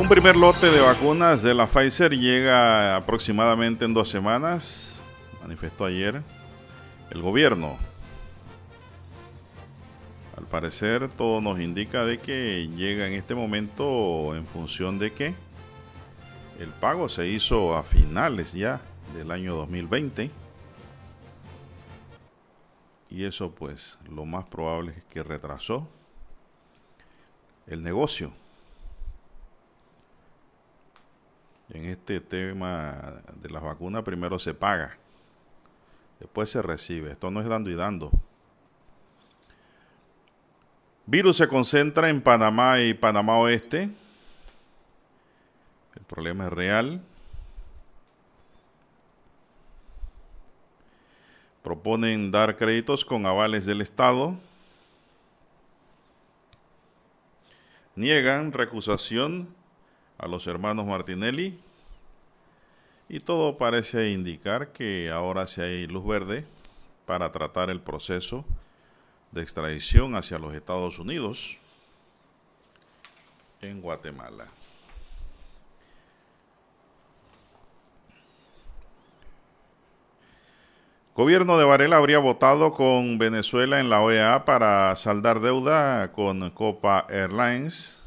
Un primer lote de vacunas de la Pfizer llega aproximadamente en dos semanas, manifestó ayer el gobierno. Al parecer todo nos indica de que llega en este momento en función de que el pago se hizo a finales ya del año 2020 y eso pues lo más probable es que retrasó el negocio en este tema de las vacunas primero se paga, después se recibe. Esto no es dando y dando. Virus se concentra en Panamá y Panamá Oeste. El problema es real. Proponen dar créditos con avales del Estado. Niegan recusación a los hermanos Martinelli y todo parece indicar que ahora sí hay luz verde para tratar el proceso de extradición hacia los Estados Unidos en Guatemala. Gobierno de Varela habría votado con Venezuela en la OEA para saldar deuda con Copa Airlines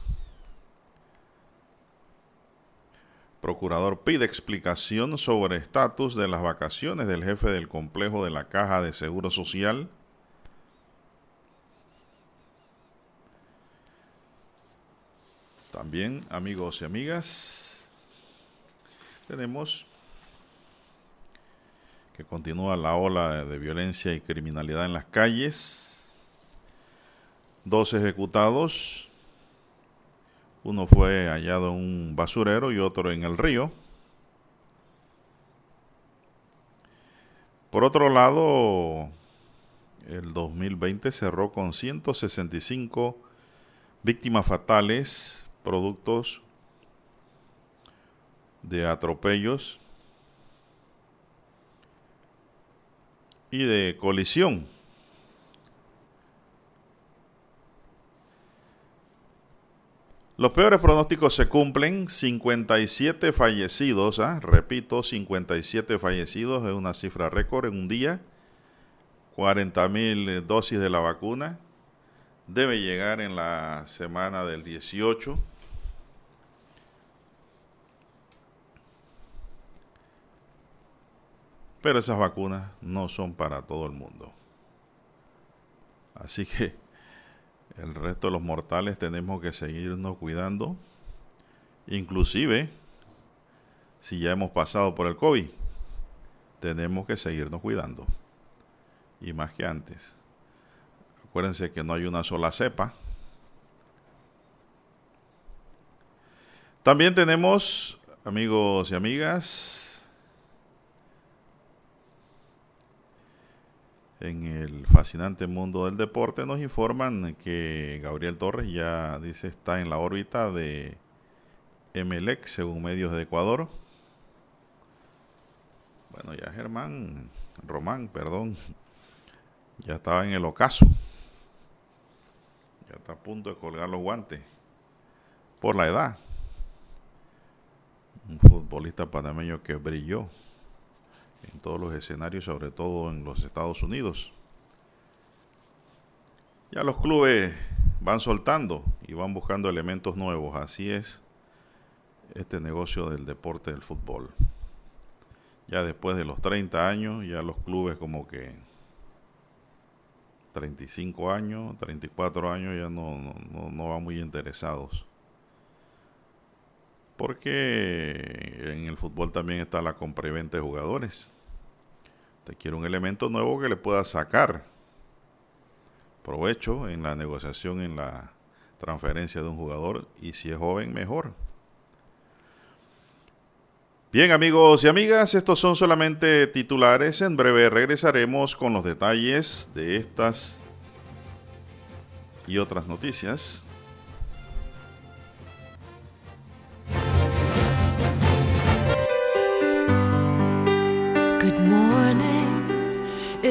Procurador pide explicación sobre estatus de las vacaciones del jefe del complejo de la Caja de Seguro Social. También, amigos y amigas, tenemos que continúa la ola de violencia y criminalidad en las calles. Dos ejecutados uno fue hallado en un basurero y otro en el río. Por otro lado, el 2020 cerró con 165 víctimas fatales, productos de atropellos y de colisión. Los peores pronósticos se cumplen, 57 fallecidos, ¿ah? repito, 57 fallecidos, es una cifra récord en un día, 40 mil dosis de la vacuna, debe llegar en la semana del 18. Pero esas vacunas no son para todo el mundo. Así que el resto de los mortales tenemos que seguirnos cuidando. Inclusive, si ya hemos pasado por el COVID, tenemos que seguirnos cuidando. Y más que antes. Acuérdense que no hay una sola cepa. También tenemos, amigos y amigas, en el fascinante mundo del deporte nos informan que Gabriel Torres ya dice está en la órbita de Emelec según medios de Ecuador. Bueno, ya Germán Román, perdón, ya estaba en el ocaso. Ya está a punto de colgar los guantes por la edad. Un futbolista panameño que brilló en todos los escenarios, sobre todo en los Estados Unidos. Ya los clubes van soltando y van buscando elementos nuevos. Así es este negocio del deporte del fútbol. Ya después de los 30 años, ya los clubes como que 35 años, 34 años ya no, no, no van muy interesados. Porque en el fútbol también está la compra y venta de jugadores. Te quiere un elemento nuevo que le pueda sacar provecho en la negociación, en la transferencia de un jugador. Y si es joven, mejor. Bien amigos y amigas, estos son solamente titulares. En breve regresaremos con los detalles de estas y otras noticias.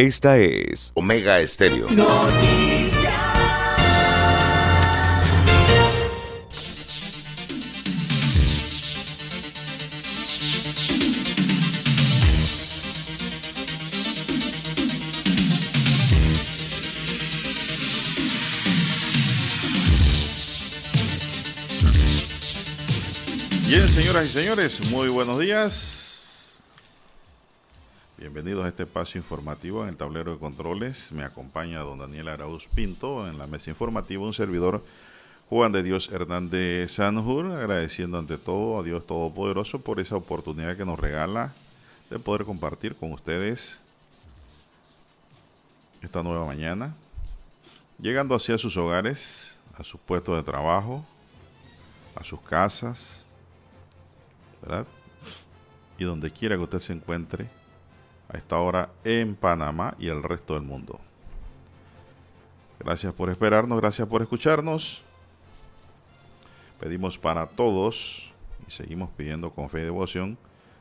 Esta es Omega Estéreo. Bien, señoras y señores, muy buenos días. Bienvenidos a este espacio informativo en el tablero de controles. Me acompaña don Daniel Arauz Pinto en la mesa informativa, un servidor Juan de Dios Hernández Sanjur, agradeciendo ante todo a Dios Todopoderoso por esa oportunidad que nos regala de poder compartir con ustedes esta nueva mañana, llegando hacia sus hogares, a sus puestos de trabajo, a sus casas, ¿verdad? Y donde quiera que usted se encuentre a esta hora en Panamá y el resto del mundo. Gracias por esperarnos, gracias por escucharnos. Pedimos para todos y seguimos pidiendo con fe y devoción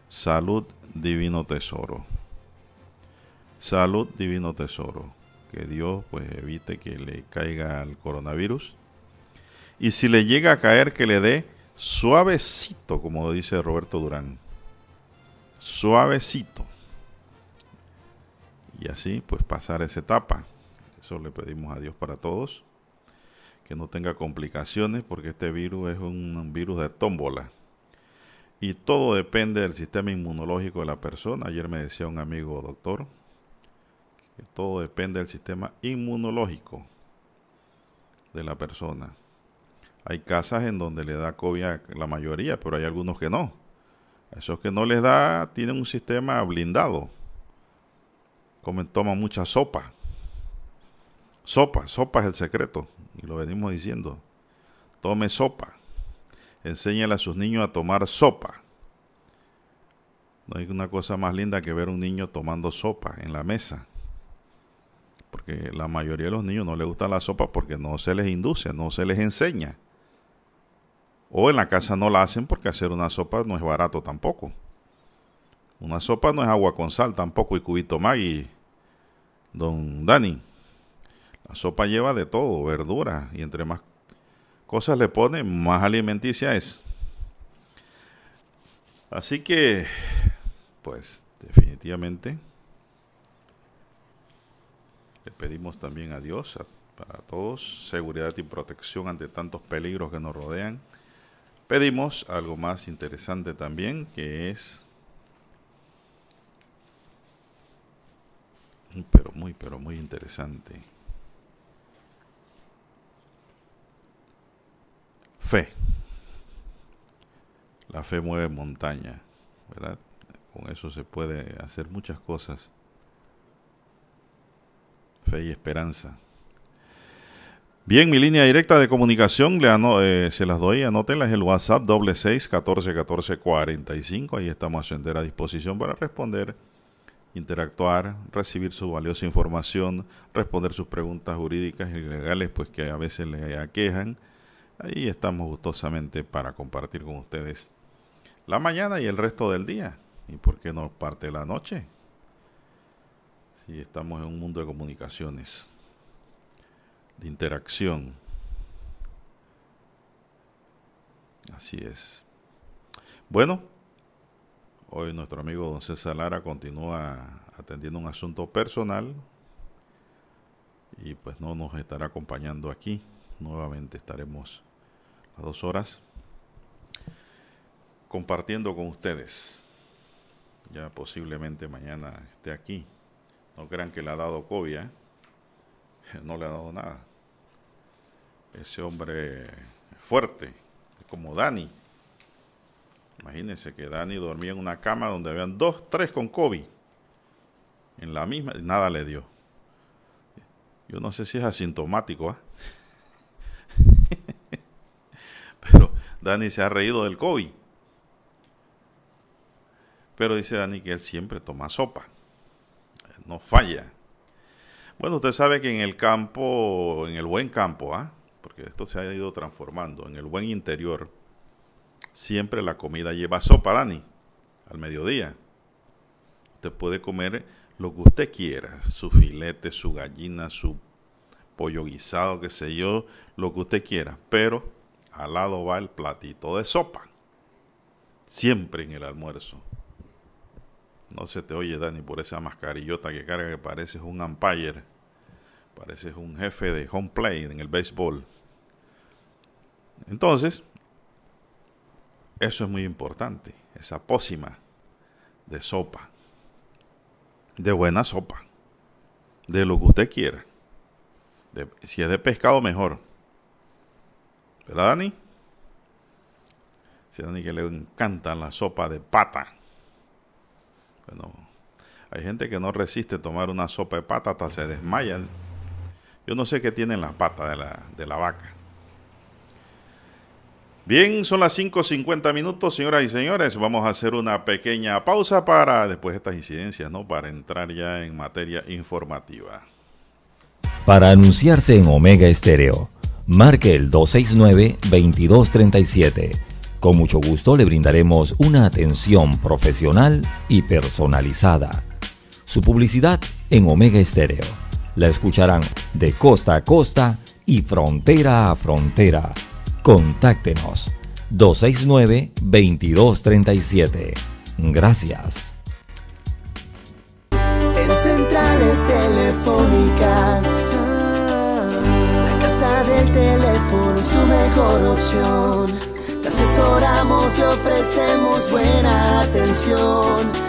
salud, divino tesoro. Salud, divino tesoro. Que Dios pues evite que le caiga el coronavirus. Y si le llega a caer, que le dé suavecito, como dice Roberto Durán. Suavecito. Y así, pues pasar esa etapa. Eso le pedimos a Dios para todos. Que no tenga complicaciones, porque este virus es un virus de tómbola. Y todo depende del sistema inmunológico de la persona. Ayer me decía un amigo doctor que todo depende del sistema inmunológico de la persona. Hay casas en donde le da COVID a la mayoría, pero hay algunos que no. Esos que no les da tienen un sistema blindado. Comen, toman mucha sopa. Sopa, sopa es el secreto. Y lo venimos diciendo. Tome sopa. Enséñale a sus niños a tomar sopa. No hay una cosa más linda que ver un niño tomando sopa en la mesa. Porque la mayoría de los niños no les gusta la sopa porque no se les induce, no se les enseña. O en la casa no la hacen porque hacer una sopa no es barato tampoco. Una sopa no es agua con sal tampoco y cubito Maggi, don Dani. La sopa lleva de todo, verdura y entre más cosas le pone, más alimenticia es. Así que, pues definitivamente, le pedimos también a Dios, para todos, seguridad y protección ante tantos peligros que nos rodean Pedimos algo más interesante también, que es, pero muy, pero muy interesante. Fe. La fe mueve montaña, ¿verdad? Con eso se puede hacer muchas cosas. Fe y esperanza. Bien, mi línea directa de comunicación le eh, se las doy, anótenla, es el WhatsApp doble seis catorce catorce cuarenta y cinco. Ahí estamos a entera disposición para responder, interactuar, recibir su valiosa información, responder sus preguntas jurídicas y legales, pues que a veces le aquejan. Ahí estamos gustosamente para compartir con ustedes la mañana y el resto del día. ¿Y por qué no parte la noche? Si estamos en un mundo de comunicaciones de interacción. Así es. Bueno, hoy nuestro amigo don César Lara continúa atendiendo un asunto personal y pues no nos estará acompañando aquí. Nuevamente estaremos a dos horas compartiendo con ustedes. Ya posiblemente mañana esté aquí. No crean que le ha dado COVID, ¿eh? no le ha dado nada ese hombre fuerte, como Dani. Imagínense que Dani dormía en una cama donde habían dos, tres con COVID. En la misma, nada le dio. Yo no sé si es asintomático, ¿ah? Pero Dani se ha reído del COVID. Pero dice Dani que él siempre toma sopa. No falla. Bueno, usted sabe que en el campo, en el buen campo, ¿ah? porque esto se ha ido transformando, en el buen interior, siempre la comida lleva sopa, Dani, al mediodía. Usted puede comer lo que usted quiera, su filete, su gallina, su pollo guisado, qué sé yo, lo que usted quiera, pero al lado va el platito de sopa. Siempre en el almuerzo. No se te oye, Dani, por esa mascarillota que carga que pareces un umpire. Pareces un jefe de home play en el béisbol. Entonces, eso es muy importante, esa pócima de sopa, de buena sopa, de lo que usted quiera. si es de pescado, mejor. ¿Verdad, Dani? Si a Dani que le encanta la sopa de pata. Bueno, hay gente que no resiste tomar una sopa de pata hasta se desmayan. Yo no sé qué tiene en la pata de la, de la vaca. Bien, son las 5.50 minutos, señoras y señores. Vamos a hacer una pequeña pausa para después de estas incidencias, ¿no? Para entrar ya en materia informativa. Para anunciarse en Omega Estéreo, marque el 269-2237. Con mucho gusto le brindaremos una atención profesional y personalizada. Su publicidad en Omega Estéreo. La escucharán de costa a costa y frontera a frontera Contáctenos 269-2237. Gracias. En centrales telefónicas, la casa del teléfono es tu mejor opción. Te asesoramos y ofrecemos buena atención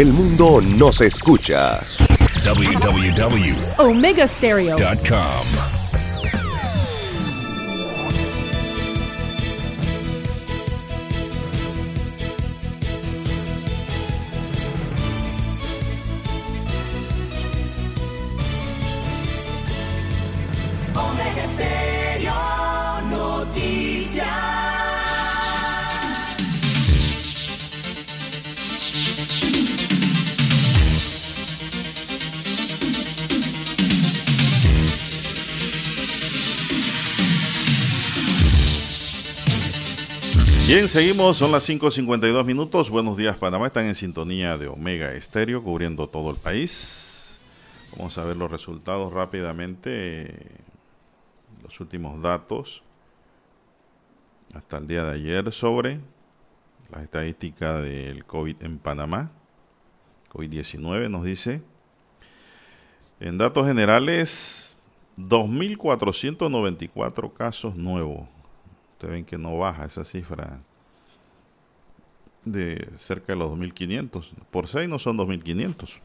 el mundo nos escucha. www.omegastereo.com Bien, seguimos, son las 5.52 minutos. Buenos días, Panamá. Están en sintonía de Omega Estéreo, cubriendo todo el país. Vamos a ver los resultados rápidamente. Los últimos datos hasta el día de ayer sobre la estadística del COVID en Panamá. COVID-19 nos dice. En datos generales, 2.494 casos nuevos Ustedes ven que no baja esa cifra de cerca de los 2.500. Por 6 no son 2.500.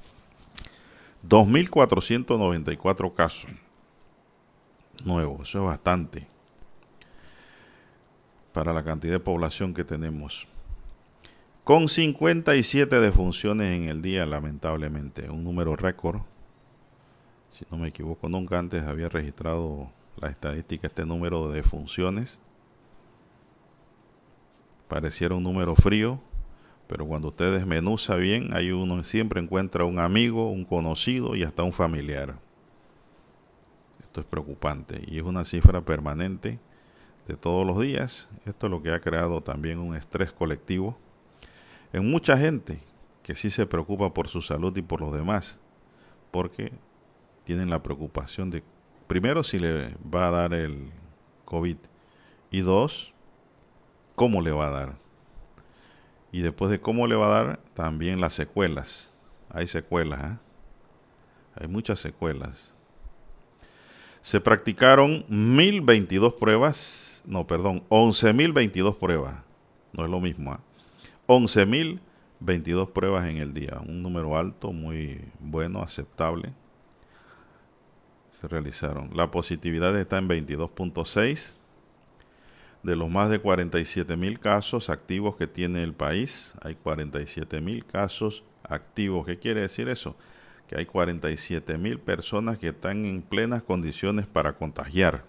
2.494 casos nuevos. Eso es bastante para la cantidad de población que tenemos. Con 57 defunciones en el día, lamentablemente. Un número récord. Si no me equivoco, nunca antes había registrado la estadística este número de defunciones pareciera un número frío, pero cuando usted desmenuza bien, hay uno siempre encuentra un amigo, un conocido y hasta un familiar. Esto es preocupante y es una cifra permanente de todos los días. Esto es lo que ha creado también un estrés colectivo en mucha gente que sí se preocupa por su salud y por los demás, porque tienen la preocupación de, primero, si le va a dar el COVID y dos, cómo le va a dar. Y después de cómo le va a dar, también las secuelas. Hay secuelas, ¿eh? hay muchas secuelas. Se practicaron 1022 pruebas, no, perdón, 11.022 pruebas. No es lo mismo, ¿eh? 11.022 pruebas en el día. Un número alto, muy bueno, aceptable. se realizaron. La positividad está en 22.6. De los más de 47 mil casos activos que tiene el país, hay 47 mil casos activos. ¿Qué quiere decir eso? Que hay 47 mil personas que están en plenas condiciones para contagiar.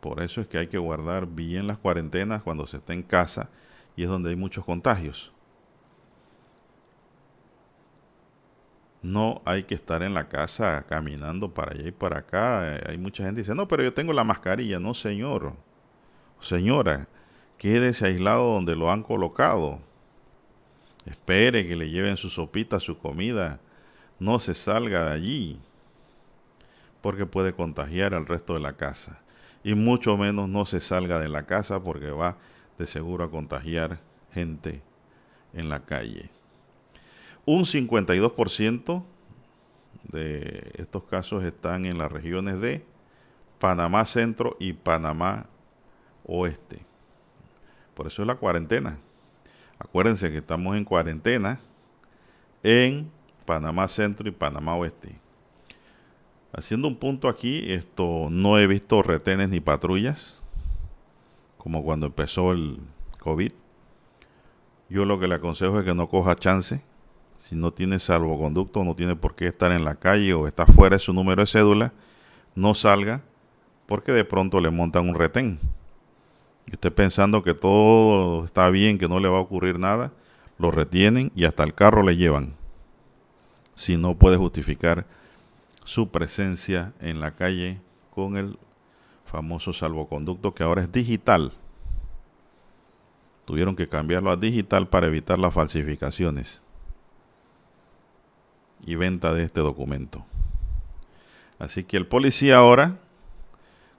Por eso es que hay que guardar bien las cuarentenas cuando se está en casa y es donde hay muchos contagios. No hay que estar en la casa caminando para allá y para acá. Hay mucha gente que dice, no, pero yo tengo la mascarilla. No, señor. Señora, quédese aislado donde lo han colocado. Espere que le lleven su sopita, su comida. No se salga de allí. Porque puede contagiar al resto de la casa. Y mucho menos no se salga de la casa porque va de seguro a contagiar gente en la calle. Un 52% de estos casos están en las regiones de Panamá Centro y Panamá Oeste. Por eso es la cuarentena. Acuérdense que estamos en cuarentena en Panamá Centro y Panamá Oeste. Haciendo un punto aquí, esto no he visto retenes ni patrullas, como cuando empezó el COVID. Yo lo que le aconsejo es que no coja chance si no tiene salvoconducto, no tiene por qué estar en la calle o está fuera de su número de cédula, no salga porque de pronto le montan un retén. Y usted pensando que todo está bien, que no le va a ocurrir nada, lo retienen y hasta el carro le llevan. Si no puede justificar su presencia en la calle con el famoso salvoconducto que ahora es digital. Tuvieron que cambiarlo a digital para evitar las falsificaciones y venta de este documento. Así que el policía ahora,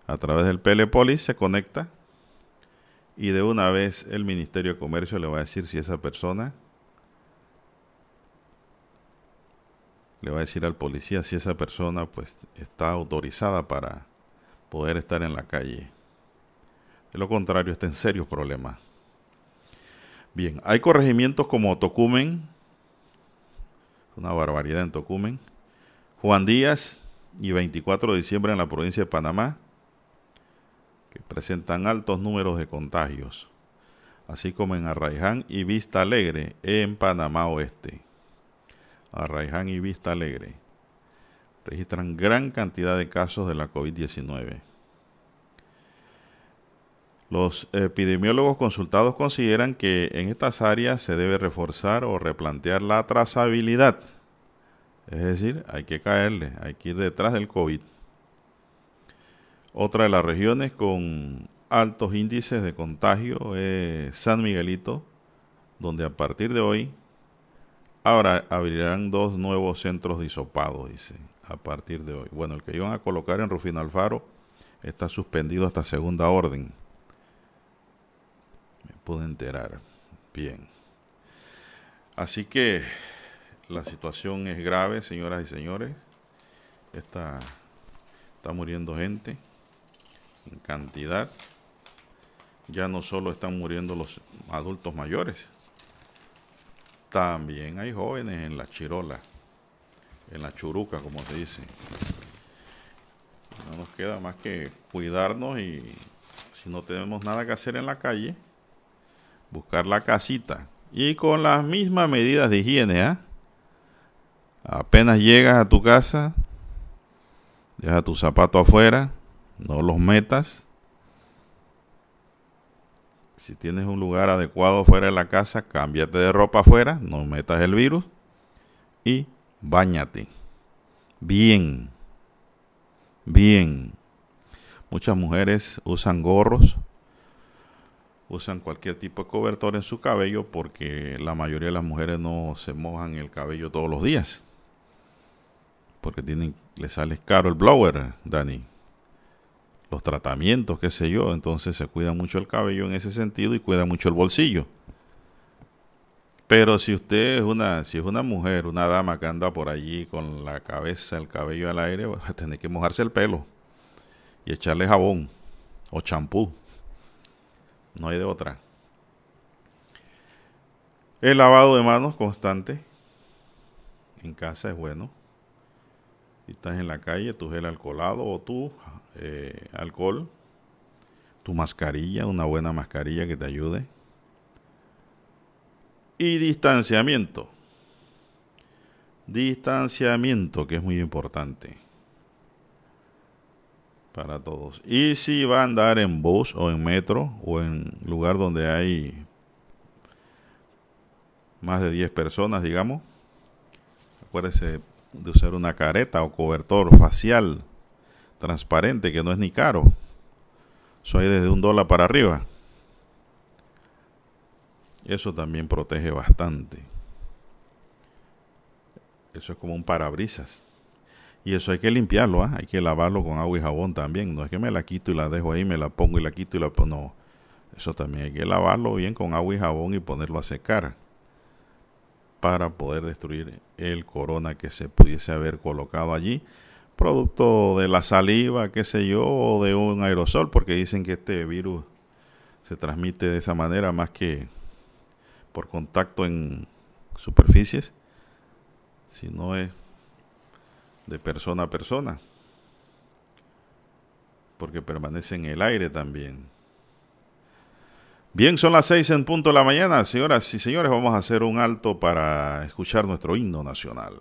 a través del Pelepolis, se conecta y de una vez el Ministerio de Comercio le va a decir si esa persona, le va a decir al policía si esa persona pues está autorizada para poder estar en la calle. De lo contrario, está en serios problemas. Bien, hay corregimientos como Tocumen, una barbaridad en Tocumen. Juan Díaz y 24 de diciembre en la provincia de Panamá, que presentan altos números de contagios, así como en Arraiján y Vista Alegre en Panamá Oeste. Arraiján y Vista Alegre registran gran cantidad de casos de la COVID-19. Los epidemiólogos consultados consideran que en estas áreas se debe reforzar o replantear la trazabilidad. Es decir, hay que caerle, hay que ir detrás del COVID. Otra de las regiones con altos índices de contagio es San Miguelito, donde a partir de hoy ahora abrirán dos nuevos centros disopados, dice, a partir de hoy. Bueno, el que iban a colocar en Rufino Alfaro está suspendido hasta segunda orden pude enterar. Bien. Así que la situación es grave, señoras y señores. Está, está muriendo gente en cantidad. Ya no solo están muriendo los adultos mayores, también hay jóvenes en la chirola, en la churuca, como se dice. No nos queda más que cuidarnos y si no tenemos nada que hacer en la calle, buscar la casita. Y con las mismas medidas de higiene, ¿ah? Apenas llegas a tu casa, deja tu zapato afuera, no los metas. Si tienes un lugar adecuado fuera de la casa, cámbiate de ropa afuera, no metas el virus y bañate. Bien. Bien. Muchas mujeres usan gorros usan cualquier tipo de cobertor en su cabello porque la mayoría de las mujeres no se mojan el cabello todos los días. Porque tienen, les sale caro el blower, Dani. Los tratamientos, qué sé yo. Entonces se cuida mucho el cabello en ese sentido y cuida mucho el bolsillo. Pero si usted es una, si es una mujer, una dama que anda por allí con la cabeza, el cabello al aire, va a tener que mojarse el pelo y echarle jabón o champú no hay de otra. El lavado de manos constante en casa es bueno. Si estás en la calle, tu gel alcoholado o tu eh, alcohol, tu mascarilla, una buena mascarilla que te ayude. Y distanciamiento. Distanciamiento, que es muy importante para todos. Y si va a andar en bus o en metro o en lugar donde hay más de 10 personas, digamos, acuérdese de usar una careta o cobertor facial transparente que no es ni caro. Eso hay desde un dólar para arriba. Eso también protege bastante. Eso es como un parabrisas. Y eso hay que limpiarlo, ¿ah? hay que lavarlo con agua y jabón también. No es que me la quito y la dejo ahí, me la pongo y la quito y la pongo. No, eso también hay que lavarlo bien con agua y jabón y ponerlo a secar para poder destruir el corona que se pudiese haber colocado allí, producto de la saliva, qué sé yo, o de un aerosol, porque dicen que este virus se transmite de esa manera más que por contacto en superficies, si no es de persona a persona, porque permanece en el aire también. Bien, son las seis en punto de la mañana, señoras y señores, vamos a hacer un alto para escuchar nuestro himno nacional.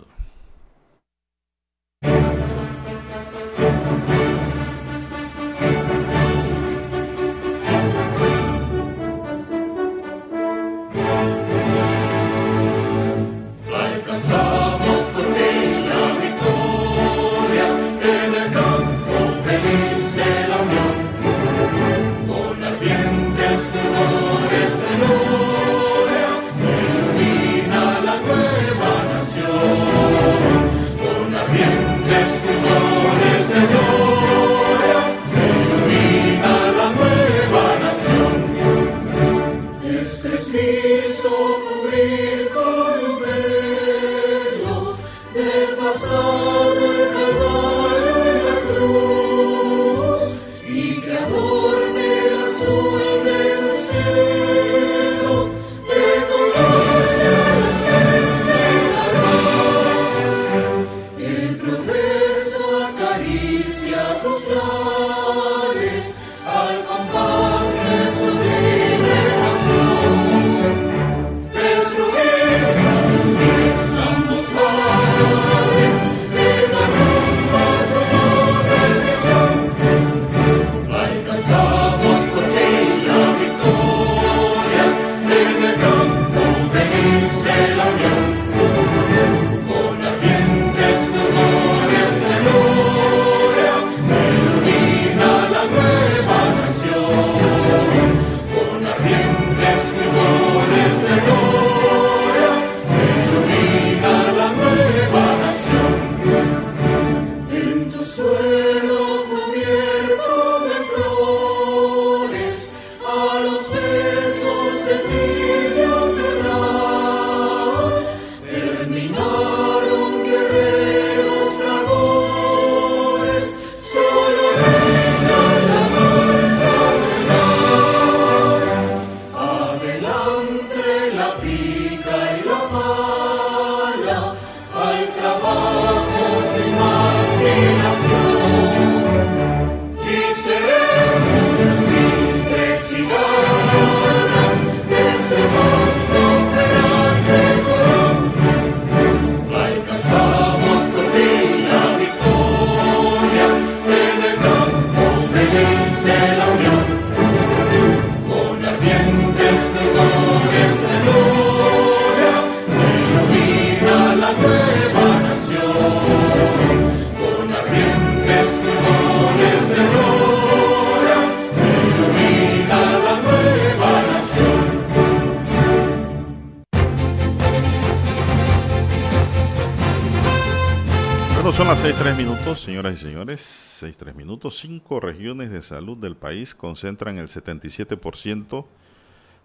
Señoras y señores, 6 tres minutos. Cinco regiones de salud del país concentran el 77%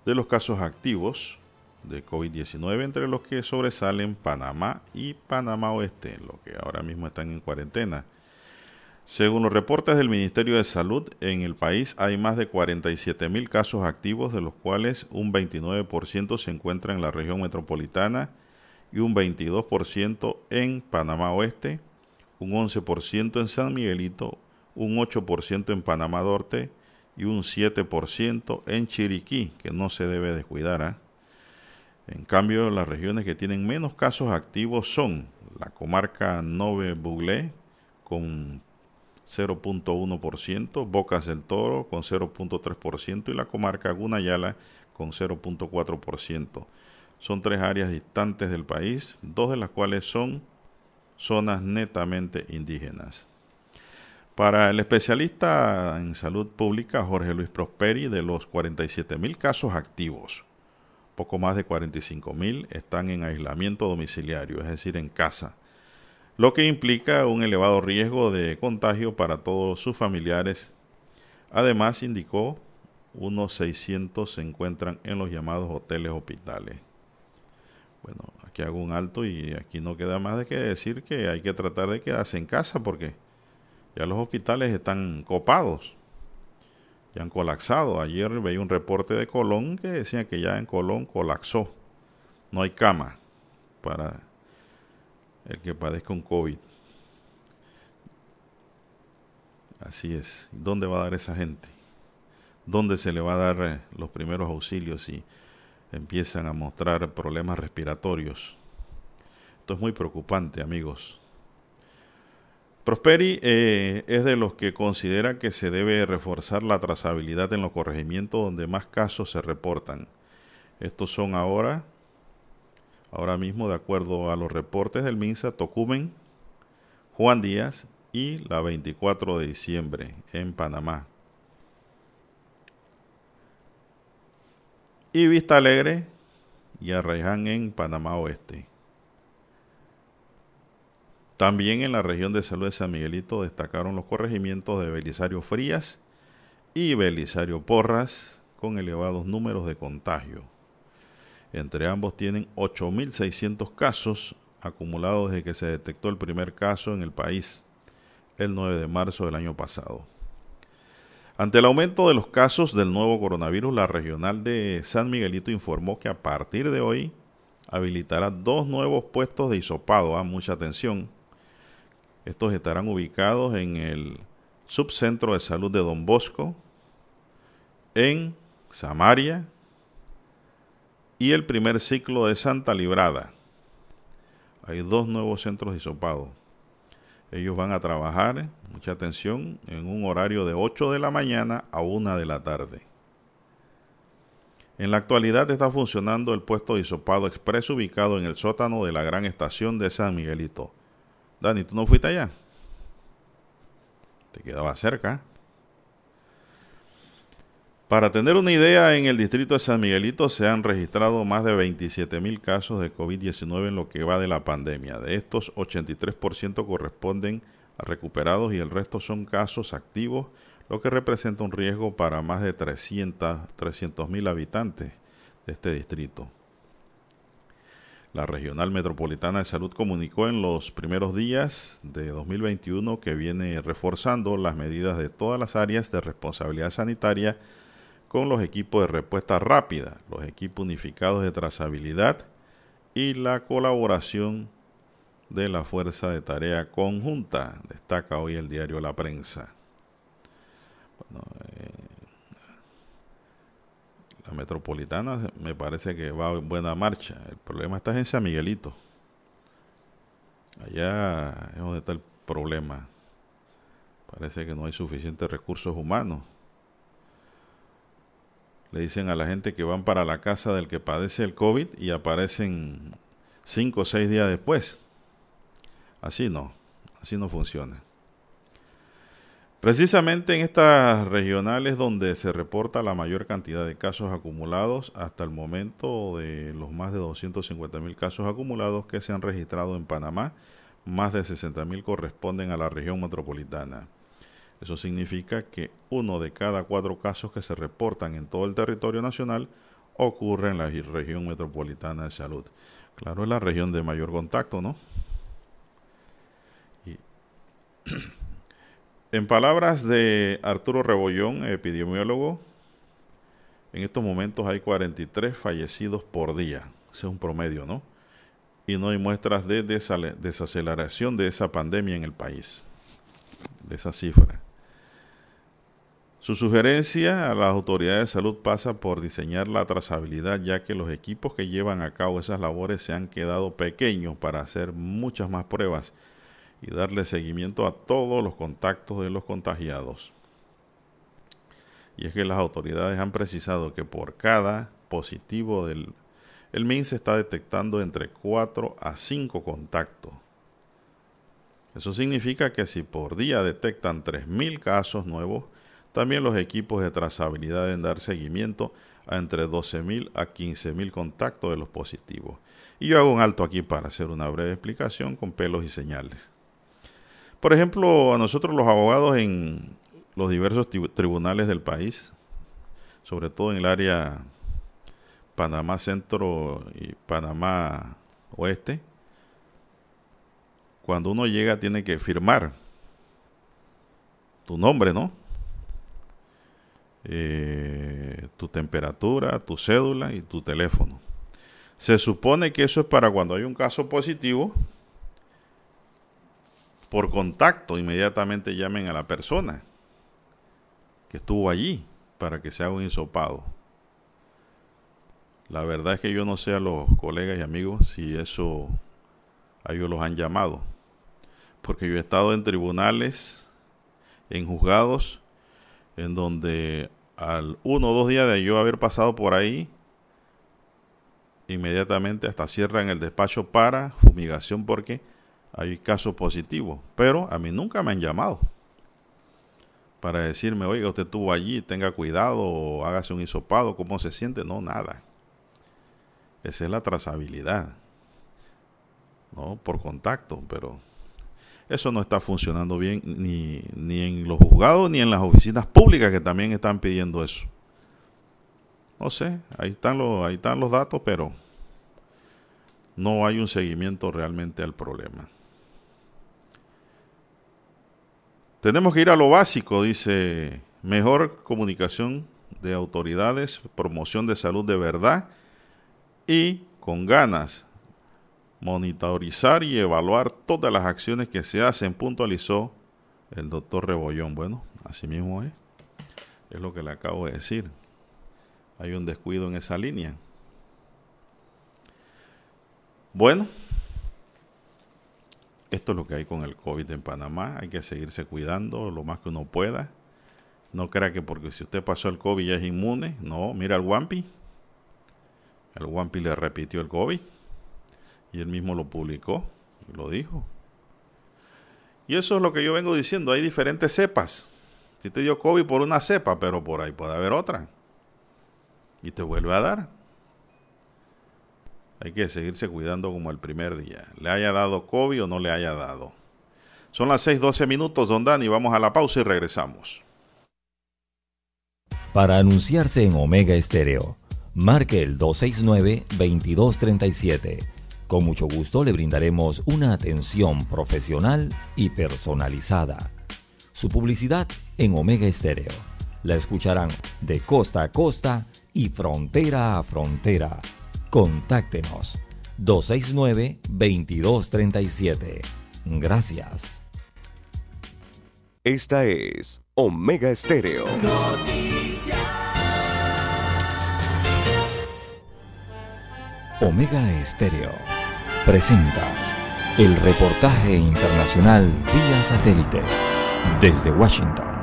de los casos activos de COVID-19, entre los que sobresalen Panamá y Panamá Oeste, los que ahora mismo están en cuarentena. Según los reportes del Ministerio de Salud, en el país hay más de 47 mil casos activos, de los cuales un 29% se encuentra en la región metropolitana y un 22% en Panamá Oeste, un 11% en San Miguelito, un 8% en Panamá Norte y un 7% en Chiriquí, que no se debe descuidar. ¿ah? En cambio, las regiones que tienen menos casos activos son la comarca Nove Buglé con 0.1%, Bocas del Toro con 0.3% y la comarca Gunayala con 0.4%. Son tres áreas distantes del país, dos de las cuales son zonas netamente indígenas. Para el especialista en salud pública Jorge Luis Prosperi, de los 47 mil casos activos, poco más de 45 mil están en aislamiento domiciliario, es decir, en casa, lo que implica un elevado riesgo de contagio para todos sus familiares. Además, indicó, unos 600 se encuentran en los llamados hoteles hospitales. Bueno, aquí hago un alto y aquí no queda más de que decir que hay que tratar de quedarse en casa porque ya los hospitales están copados, ya han colapsado. Ayer veía un reporte de Colón que decía que ya en Colón colapsó. No hay cama para el que padezca un COVID. Así es. ¿Dónde va a dar esa gente? ¿Dónde se le va a dar eh, los primeros auxilios si empiezan a mostrar problemas respiratorios? Esto es muy preocupante, amigos. Prosperi eh, es de los que considera que se debe reforzar la trazabilidad en los corregimientos donde más casos se reportan. Estos son ahora, ahora mismo, de acuerdo a los reportes del MINSA, Tocumen, Juan Díaz y la 24 de diciembre en Panamá. Y Vista Alegre y Arraiján en Panamá Oeste. También en la región de salud de San Miguelito destacaron los corregimientos de Belisario Frías y Belisario Porras con elevados números de contagio. Entre ambos tienen 8.600 casos acumulados desde que se detectó el primer caso en el país el 9 de marzo del año pasado. Ante el aumento de los casos del nuevo coronavirus, la regional de San Miguelito informó que a partir de hoy habilitará dos nuevos puestos de hisopado. A ah, mucha atención estos estarán ubicados en el subcentro de salud de Don Bosco, en Samaria y el primer ciclo de Santa Librada. Hay dos nuevos centros disopados. Ellos van a trabajar, mucha atención, en un horario de 8 de la mañana a 1 de la tarde. En la actualidad está funcionando el puesto de hisopado expreso ubicado en el sótano de la gran estación de San Miguelito. Dani, ¿tú no fuiste allá? Te quedaba cerca. Para tener una idea, en el distrito de San Miguelito se han registrado más de 27 mil casos de COVID-19 en lo que va de la pandemia. De estos, 83% corresponden a recuperados y el resto son casos activos, lo que representa un riesgo para más de 300 mil habitantes de este distrito. La Regional Metropolitana de Salud comunicó en los primeros días de 2021 que viene reforzando las medidas de todas las áreas de responsabilidad sanitaria con los equipos de respuesta rápida, los equipos unificados de trazabilidad y la colaboración de la Fuerza de Tarea Conjunta, destaca hoy el diario La Prensa. Bueno, eh, la metropolitana me parece que va en buena marcha. El problema está en San Miguelito. Allá es donde está el problema. Parece que no hay suficientes recursos humanos. Le dicen a la gente que van para la casa del que padece el COVID y aparecen cinco o seis días después. Así no, así no funciona. Precisamente en estas regionales donde se reporta la mayor cantidad de casos acumulados hasta el momento de los más de 250 mil casos acumulados que se han registrado en Panamá, más de 60 mil corresponden a la región metropolitana. Eso significa que uno de cada cuatro casos que se reportan en todo el territorio nacional ocurre en la región metropolitana de salud. Claro, es la región de mayor contacto, ¿no? En palabras de Arturo Rebollón, epidemiólogo, en estos momentos hay 43 fallecidos por día. Ese es un promedio, ¿no? y no hay muestras de desaceleración de esa pandemia en el país, de esa cifra. Su sugerencia a las autoridades de salud pasa por diseñar la trazabilidad, ya que los equipos que llevan a cabo esas labores se han quedado pequeños para hacer muchas más pruebas y darle seguimiento a todos los contactos de los contagiados. Y es que las autoridades han precisado que por cada positivo del el MIN se está detectando entre 4 a 5 contactos. Eso significa que si por día detectan 3.000 casos nuevos, también los equipos de trazabilidad deben dar seguimiento a entre 12.000 a 15.000 contactos de los positivos. Y yo hago un alto aquí para hacer una breve explicación con pelos y señales. Por ejemplo, a nosotros los abogados en los diversos tribunales del país, sobre todo en el área Panamá Centro y Panamá Oeste, cuando uno llega tiene que firmar tu nombre, ¿no? Eh, tu temperatura, tu cédula y tu teléfono. Se supone que eso es para cuando hay un caso positivo, por contacto inmediatamente llamen a la persona que estuvo allí para que se haga un hisopado. La verdad es que yo no sé a los colegas y amigos si eso a ellos los han llamado. Porque yo he estado en tribunales, en juzgados, en donde al uno o dos días de yo haber pasado por ahí, inmediatamente hasta cierran el despacho para fumigación porque hay casos positivos. Pero a mí nunca me han llamado para decirme, oiga, usted estuvo allí, tenga cuidado, hágase un hisopado, ¿cómo se siente? No, nada. Esa es la trazabilidad. ¿no? Por contacto, pero eso no está funcionando bien ni, ni en los juzgados ni en las oficinas públicas que también están pidiendo eso. No sé, ahí están los, ahí están los datos, pero no hay un seguimiento realmente al problema. Tenemos que ir a lo básico, dice, mejor comunicación de autoridades, promoción de salud de verdad y con ganas monitorizar y evaluar todas las acciones que se hacen, puntualizó el doctor Rebollón. Bueno, así mismo es. Es lo que le acabo de decir. Hay un descuido en esa línea. Bueno, esto es lo que hay con el COVID en Panamá. Hay que seguirse cuidando lo más que uno pueda. No crea que porque si usted pasó el COVID ya es inmune. No, mira al Wampi. El Wampi le repitió el COVID y él mismo lo publicó, lo dijo. Y eso es lo que yo vengo diciendo, hay diferentes cepas. Si te dio COVID por una cepa, pero por ahí puede haber otra. Y te vuelve a dar. Hay que seguirse cuidando como el primer día. Le haya dado COVID o no le haya dado. Son las 6:12 minutos, don Dani. Vamos a la pausa y regresamos. Para anunciarse en Omega Estéreo marque el 269-2237. Con mucho gusto le brindaremos una atención profesional y personalizada. Su publicidad en Omega Estéreo. La escucharán de costa a costa y frontera a frontera. Contáctenos 269-2237. Gracias. Esta es Omega Estéreo. Omega Estéreo presenta el reportaje internacional vía satélite desde Washington.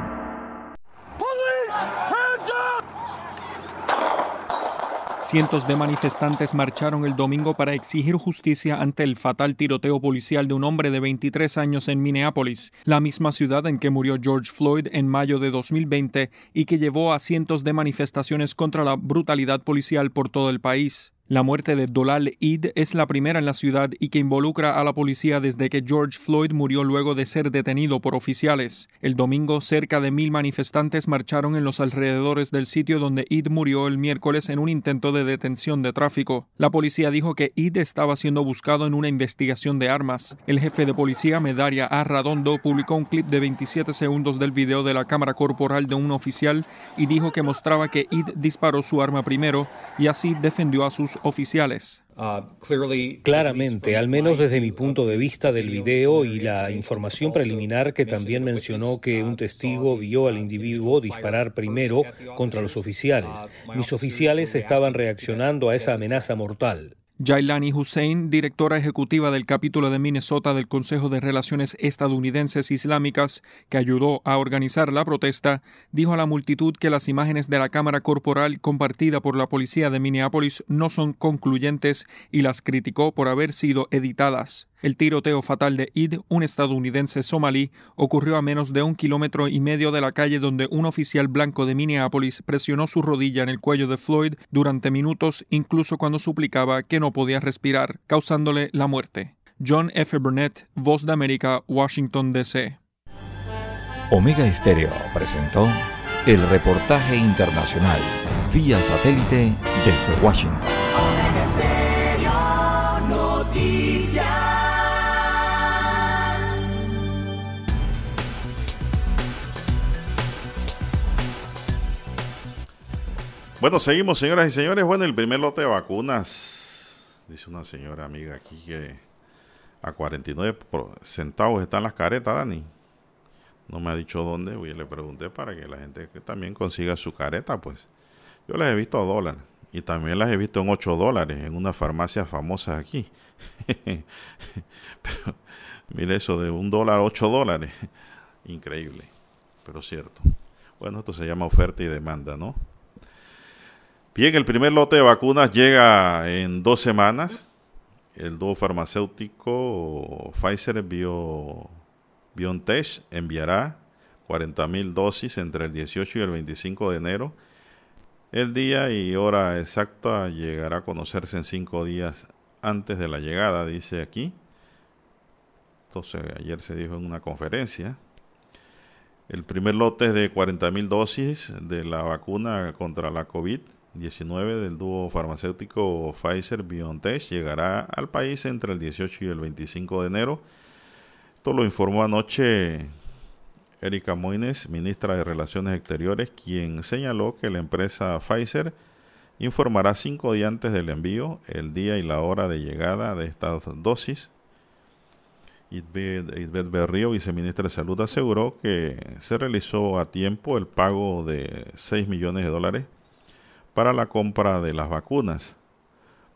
Cientos de manifestantes marcharon el domingo para exigir justicia ante el fatal tiroteo policial de un hombre de 23 años en Minneapolis, la misma ciudad en que murió George Floyd en mayo de 2020 y que llevó a cientos de manifestaciones contra la brutalidad policial por todo el país. La muerte de Dolal Id es la primera en la ciudad y que involucra a la policía desde que George Floyd murió luego de ser detenido por oficiales. El domingo, cerca de mil manifestantes marcharon en los alrededores del sitio donde Id murió el miércoles en un intento de detención de tráfico. La policía dijo que Id estaba siendo buscado en una investigación de armas. El jefe de policía, Medaria A. Radondo, publicó un clip de 27 segundos del video de la cámara corporal de un oficial y dijo que mostraba que Id disparó su arma primero y así defendió a sus oficiales. Uh, Claramente, al menos desde mi punto de vista del video y la información preliminar que también mencionó que un testigo vio al individuo disparar primero contra los oficiales. Mis oficiales estaban reaccionando a esa amenaza mortal. Jailani Hussein, directora ejecutiva del capítulo de Minnesota del Consejo de Relaciones Estadounidenses Islámicas, que ayudó a organizar la protesta, dijo a la multitud que las imágenes de la cámara corporal compartida por la policía de Minneapolis no son concluyentes y las criticó por haber sido editadas. El tiroteo fatal de Id, un estadounidense somalí, ocurrió a menos de un kilómetro y medio de la calle donde un oficial blanco de Minneapolis presionó su rodilla en el cuello de Floyd durante minutos, incluso cuando suplicaba que no podía respirar, causándole la muerte. John F. Burnett, Voz de América, Washington, D.C. Omega Estéreo presentó el reportaje internacional vía satélite desde Washington. Bueno, seguimos, señoras y señores. Bueno, el primer lote de vacunas, dice una señora amiga aquí que a 49 centavos están las caretas, Dani. No me ha dicho dónde, yo le pregunté para que la gente también consiga su careta, pues. Yo las he visto a dólar y también las he visto en 8 dólares en una farmacia famosa aquí. pero mire eso de un dólar a 8 dólares. Increíble, pero cierto. Bueno, esto se llama oferta y demanda, ¿no? Bien, el primer lote de vacunas llega en dos semanas. El dúo farmacéutico Pfizer Bio, BioNTech enviará 40.000 dosis entre el 18 y el 25 de enero. El día y hora exacta llegará a conocerse en cinco días antes de la llegada, dice aquí. Entonces, ayer se dijo en una conferencia. El primer lote es de 40.000 dosis de la vacuna contra la COVID 19 del dúo farmacéutico Pfizer BioNTech llegará al país entre el 18 y el 25 de enero. Esto lo informó anoche Erika Moines, ministra de Relaciones Exteriores, quien señaló que la empresa Pfizer informará cinco días antes del envío el día y la hora de llegada de estas dosis. Isbeth Berrío, viceministra de Salud, aseguró que se realizó a tiempo el pago de 6 millones de dólares para la compra de las vacunas.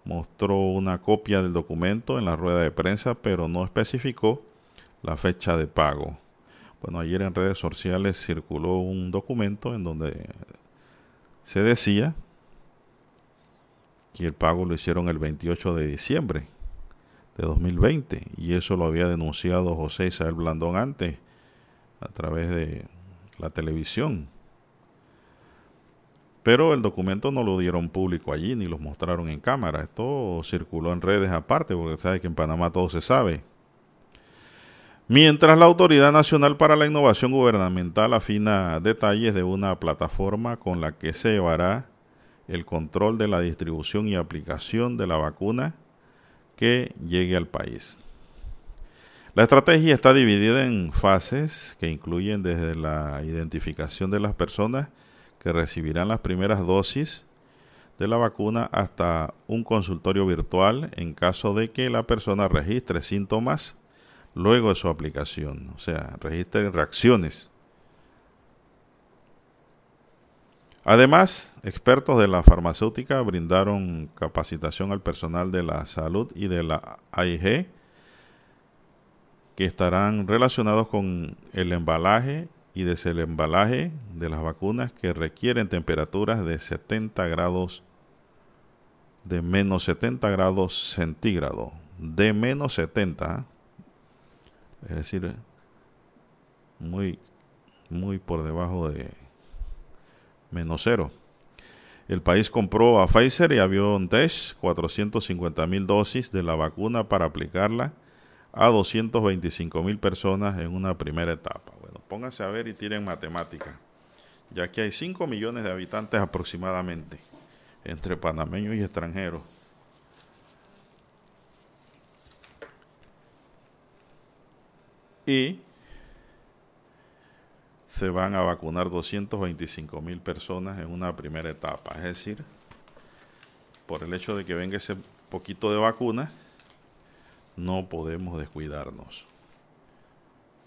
Mostró una copia del documento en la rueda de prensa, pero no especificó la fecha de pago. Bueno, ayer en redes sociales circuló un documento en donde se decía que el pago lo hicieron el 28 de diciembre de 2020 y eso lo había denunciado José Isabel Blandón antes a través de la televisión. Pero el documento no lo dieron público allí ni lo mostraron en cámara. Esto circuló en redes aparte, porque sabe que en Panamá todo se sabe. Mientras la Autoridad Nacional para la Innovación Gubernamental afina detalles de una plataforma con la que se llevará el control de la distribución y aplicación de la vacuna que llegue al país. La estrategia está dividida en fases que incluyen desde la identificación de las personas que recibirán las primeras dosis de la vacuna hasta un consultorio virtual en caso de que la persona registre síntomas luego de su aplicación, o sea, registre reacciones. Además, expertos de la farmacéutica brindaron capacitación al personal de la salud y de la AIG que estarán relacionados con el embalaje y desde el embalaje de las vacunas que requieren temperaturas de 70 grados, de menos 70 grados centígrados, de menos 70, es decir, muy, muy por debajo de menos cero. El país compró a Pfizer y a BioNTech 450 mil dosis de la vacuna para aplicarla a 225 mil personas en una primera etapa. Pónganse a ver y tiren matemática, ya que hay 5 millones de habitantes aproximadamente, entre panameños y extranjeros. Y se van a vacunar 225 mil personas en una primera etapa, es decir, por el hecho de que venga ese poquito de vacuna, no podemos descuidarnos.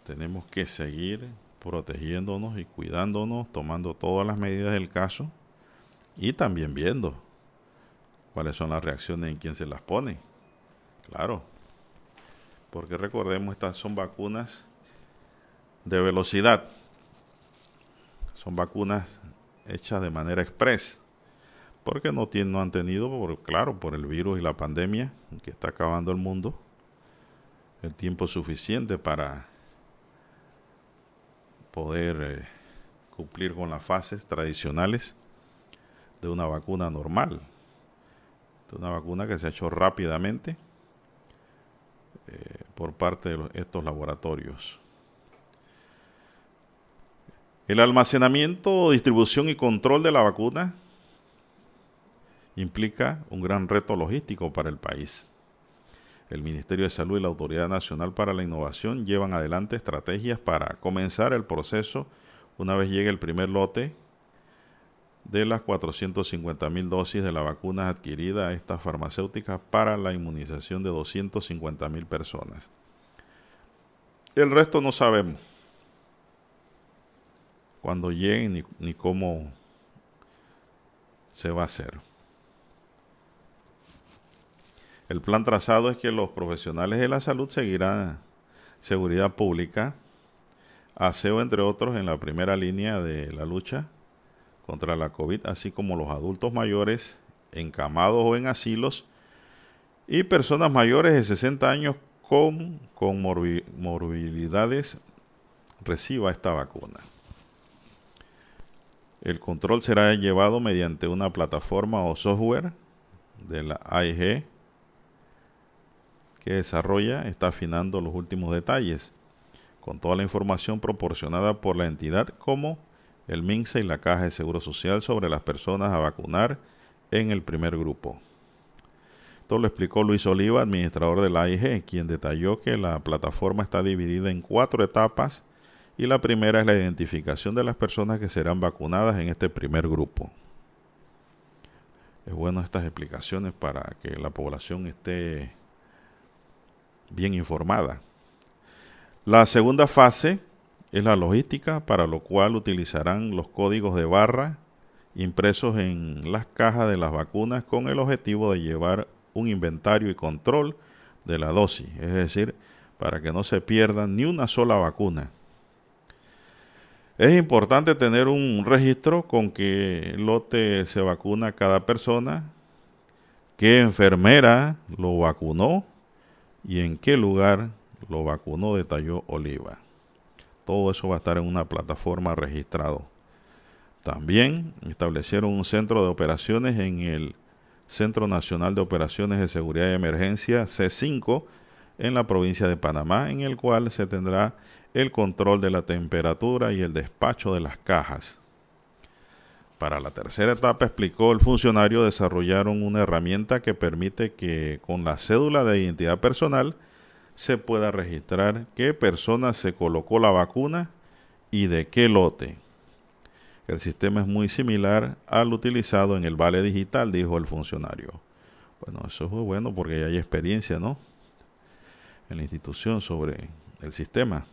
Tenemos que seguir protegiéndonos y cuidándonos, tomando todas las medidas del caso y también viendo cuáles son las reacciones en quien se las pone. Claro, porque recordemos, estas son vacunas de velocidad. Son vacunas hechas de manera express. Porque no, tienen, no han tenido, por, claro, por el virus y la pandemia que está acabando el mundo, el tiempo suficiente para poder eh, cumplir con las fases tradicionales de una vacuna normal. De una vacuna que se ha hecho rápidamente eh, por parte de estos laboratorios. El almacenamiento, distribución y control de la vacuna implica un gran reto logístico para el país. El Ministerio de Salud y la Autoridad Nacional para la Innovación llevan adelante estrategias para comenzar el proceso una vez llegue el primer lote de las 450 mil dosis de la vacuna adquirida a estas farmacéuticas para la inmunización de 250 mil personas. El resto no sabemos cuándo lleguen ni, ni cómo se va a hacer. El plan trazado es que los profesionales de la salud seguirán seguridad pública, aseo entre otros en la primera línea de la lucha contra la COVID, así como los adultos mayores encamados o en asilos y personas mayores de 60 años con, morbilidades reciba esta vacuna. El control será llevado mediante una plataforma o software de la AIG que desarrolla, está afinando los últimos detalles con toda la información proporcionada por la entidad como el MINSA y la Caja de Seguro Social sobre las personas a vacunar en el primer grupo. Esto lo explicó Luis Oliva, administrador de la AIG, quien detalló que la plataforma está dividida en cuatro etapas y la primera es la identificación de las personas que serán vacunadas en este primer grupo. Es bueno estas explicaciones para que la población esté bien informada. La segunda fase es la logística, para lo cual utilizarán los códigos de barra impresos en las cajas de las vacunas con el objetivo de llevar un inventario y control de la dosis, es decir, para que no se pierda ni una sola vacuna. Es importante tener un registro con qué lote se vacuna cada persona, qué enfermera lo vacunó y en qué lugar lo vacunó, detalló Oliva. Todo eso va a estar en una plataforma registrado. También establecieron un centro de operaciones en el Centro Nacional de Operaciones de Seguridad y Emergencia C5 en la provincia de Panamá, en el cual se tendrá el control de la temperatura y el despacho de las cajas. Para la tercera etapa, explicó el funcionario, desarrollaron una herramienta que permite que con la cédula de identidad personal se pueda registrar qué persona se colocó la vacuna y de qué lote. El sistema es muy similar al utilizado en el Vale Digital, dijo el funcionario. Bueno, eso es muy bueno porque ya hay experiencia, ¿no? En la institución sobre el sistema.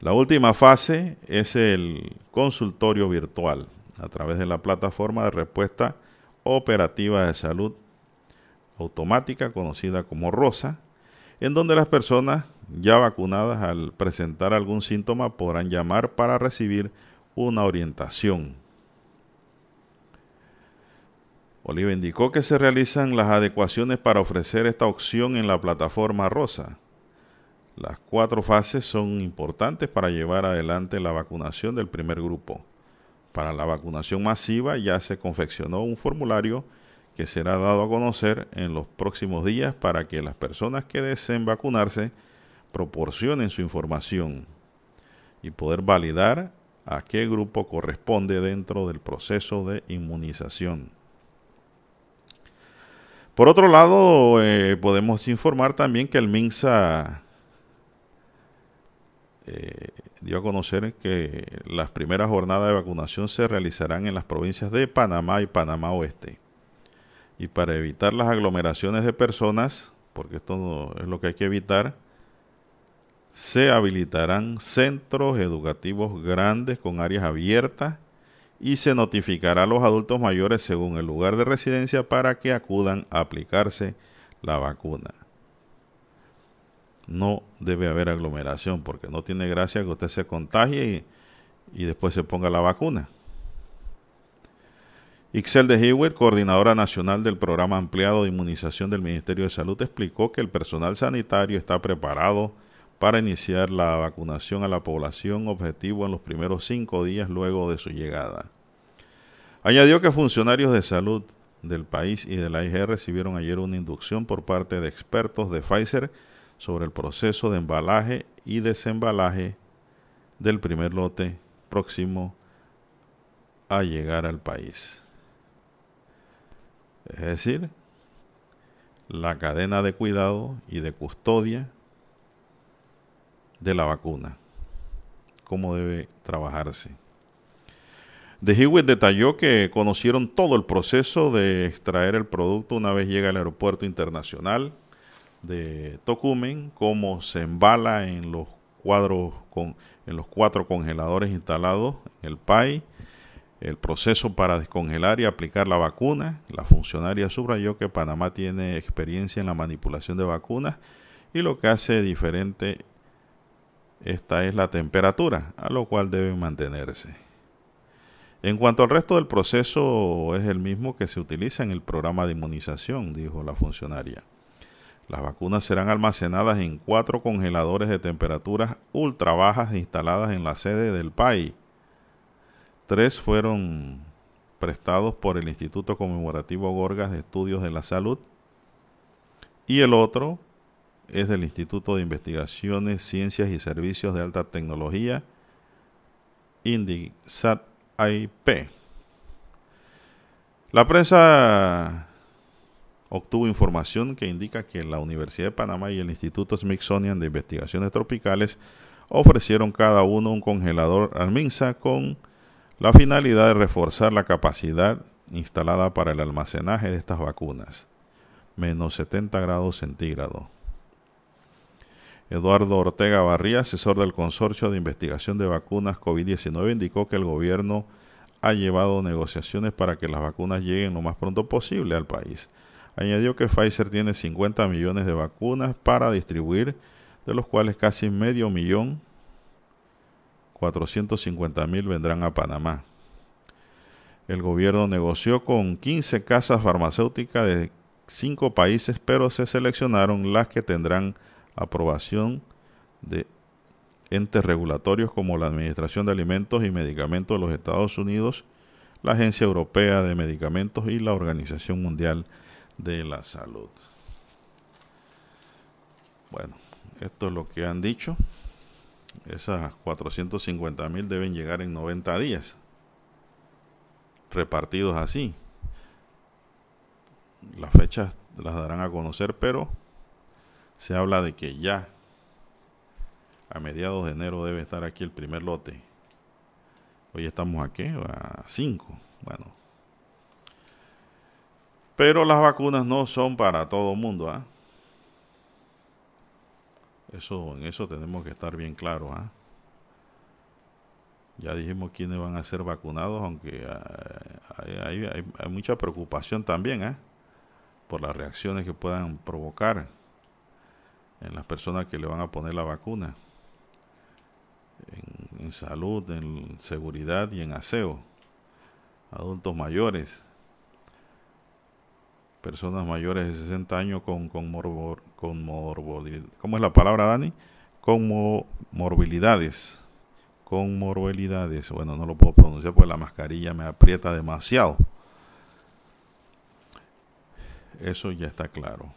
La última fase es el consultorio virtual a través de la plataforma de respuesta operativa de salud automática conocida como ROSA, en donde las personas ya vacunadas al presentar algún síntoma podrán llamar para recibir una orientación. Oliva indicó que se realizan las adecuaciones para ofrecer esta opción en la plataforma Rosa. Las cuatro fases son importantes para llevar adelante la vacunación del primer grupo. Para la vacunación masiva ya se confeccionó un formulario que será dado a conocer en los próximos días para que las personas que deseen vacunarse proporcionen su información y poder validar a qué grupo corresponde dentro del proceso de inmunización. Por otro lado, eh, podemos informar también que el MINSA eh, dio a conocer que las primeras jornadas de vacunación se realizarán en las provincias de Panamá y Panamá Oeste Y para evitar las aglomeraciones de personas, porque esto no es lo que hay que evitar, se habilitarán centros educativos grandes con áreas abiertas y se notificará a los adultos mayores según el lugar de residencia para que acudan a aplicarse la vacuna. No debe haber aglomeración porque no tiene gracia que usted se contagie y, después se ponga la vacuna. Ixel de Hewitt, coordinadora nacional del programa ampliado de inmunización del Ministerio de Salud, explicó que el personal sanitario está preparado para iniciar la vacunación a la población objetivo en los primeros cinco días luego de su llegada. Añadió que funcionarios de salud del país y de la IG recibieron ayer una inducción por parte de expertos de Pfizer sobre el proceso de embalaje y desembalaje del primer lote próximo a llegar al país. Es decir, la cadena de cuidado y de custodia de la vacuna. Cómo debe trabajarse. De Hewitt detalló que conocieron todo el proceso de extraer el producto una vez llega al aeropuerto internacional de Tocumen, cómo se embala en los cuadros con, en los cuatro congeladores instalados en el PAI, el proceso para descongelar y aplicar la vacuna. La funcionaria subrayó que Panamá tiene experiencia en la manipulación de vacunas y lo que hace diferente esta es la temperatura, a lo cual debe mantenerse. En cuanto al resto del proceso, es el mismo que se utiliza en el programa de inmunización, dijo la funcionaria. Las vacunas serán almacenadas en cuatro congeladores de temperaturas ultra bajas instaladas en la sede del PAI Tres fueron prestados por el Instituto Conmemorativo Gorgas de Estudios de la Salud y el otro es del Instituto de Investigaciones, Ciencias y Servicios de Alta Tecnología, INDISAT IP. La prensa obtuvo información que indica que la Universidad de Panamá y el Instituto Smithsonian de Investigaciones Tropicales ofrecieron cada uno un congelador Alminsa con la finalidad de reforzar la capacidad instalada para el almacenaje de estas vacunas, menos 70 grados centígrados. Eduardo Ortega Barría, asesor del Consorcio de Investigación de Vacunas COVID-19, indicó que el gobierno ha llevado negociaciones para que las vacunas lleguen lo más pronto posible al país. Añadió que Pfizer tiene 50 millones de vacunas para distribuir, de los cuales casi medio millón 450 mil vendrán a Panamá. El gobierno negoció con 15 casas farmacéuticas de cinco países, pero se seleccionaron las que tendrán aprobación de entes regulatorios como la Administración de Alimentos y Medicamentos de los Estados Unidos, la Agencia Europea de Medicamentos y la Organización Mundial de la Salud. Bueno, esto es lo que han dicho. Esas 450 mil deben llegar en 90 días, repartidos así. Las fechas las darán a conocer, pero se habla de que ya a mediados de enero debe estar aquí el primer lote. Hoy estamos aquí a 5. Bueno. Pero las vacunas no son para todo el mundo. ¿ah? Eso, en eso tenemos que estar bien claros. ¿ah? Ya dijimos quiénes van a ser vacunados, aunque eh, hay, mucha preocupación también ¿eh? por las reacciones que puedan provocar en las personas que le van a poner la vacuna. En, en salud, en seguridad y en aseo. Adultos mayores personas mayores de 60 años con, con, con morbilidad. ¿Cómo es la palabra, Dani? Con morbilidades. Con morbilidades. Bueno, no lo puedo pronunciar porque la mascarilla me aprieta demasiado. Eso ya está claro.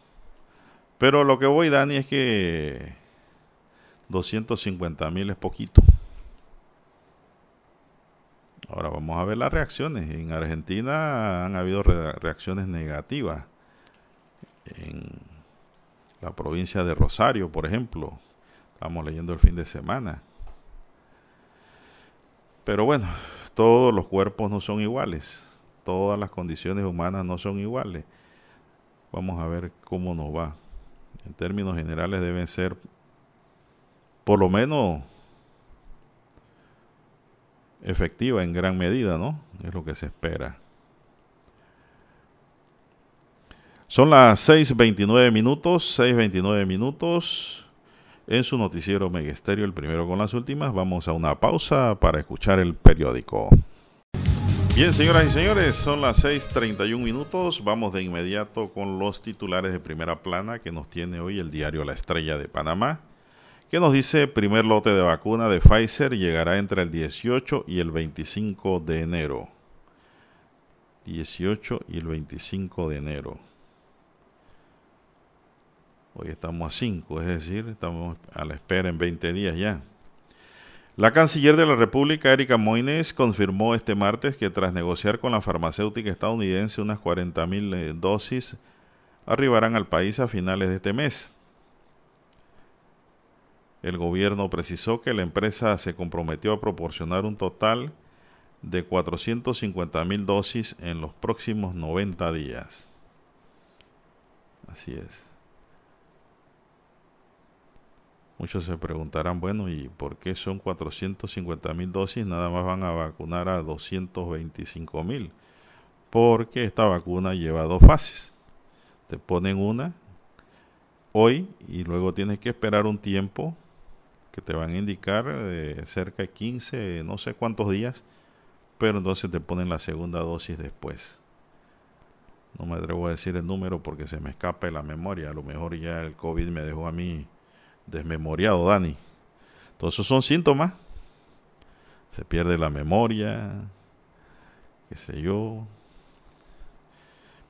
Pero lo que voy, Dani, es que 250 mil es poquito. Ahora vamos a ver las reacciones. En Argentina han habido reacciones negativas. En la provincia de Rosario, por ejemplo. Estamos leyendo el fin de semana. Pero bueno, todos los cuerpos no son iguales. Todas las condiciones humanas no son iguales. Vamos a ver cómo nos va. En términos generales deben ser por lo menos efectiva en gran medida, ¿no? Es lo que se espera. Son las 6.29 minutos, 6.29 minutos en su noticiero Megesterio, el primero con las últimas. Vamos a una pausa para escuchar el periódico. Bien, señoras y señores, son las 6.31 minutos. Vamos de inmediato con los titulares de primera plana que nos tiene hoy el diario La Estrella de Panamá, que nos dice primer lote de vacuna de Pfizer llegará entre el 18 y el 25 de enero. 18 y el 25 de enero. Hoy estamos a 5, es decir, estamos a la espera en 20 días ya. La canciller de la República, Erika Moines, confirmó este martes que tras negociar con la farmacéutica estadounidense unas 40.000 eh, dosis arribarán al país a finales de este mes. El gobierno precisó que la empresa se comprometió a proporcionar un total de 450.000 dosis en los próximos 90 días. Así es. Muchos se preguntarán, bueno, ¿y por qué son 450 mil dosis? Nada más van a vacunar a 225 mil. Porque esta vacuna lleva dos fases. Te ponen una hoy y luego tienes que esperar un tiempo que te van a indicar de cerca de 15, no sé cuántos días, pero entonces te ponen la segunda dosis después. No me atrevo a decir el número porque se me escapa de la memoria. A lo mejor ya el COVID me dejó a mí desmemoriado, Dani. Entonces son síntomas. Se pierde la memoria, qué sé yo,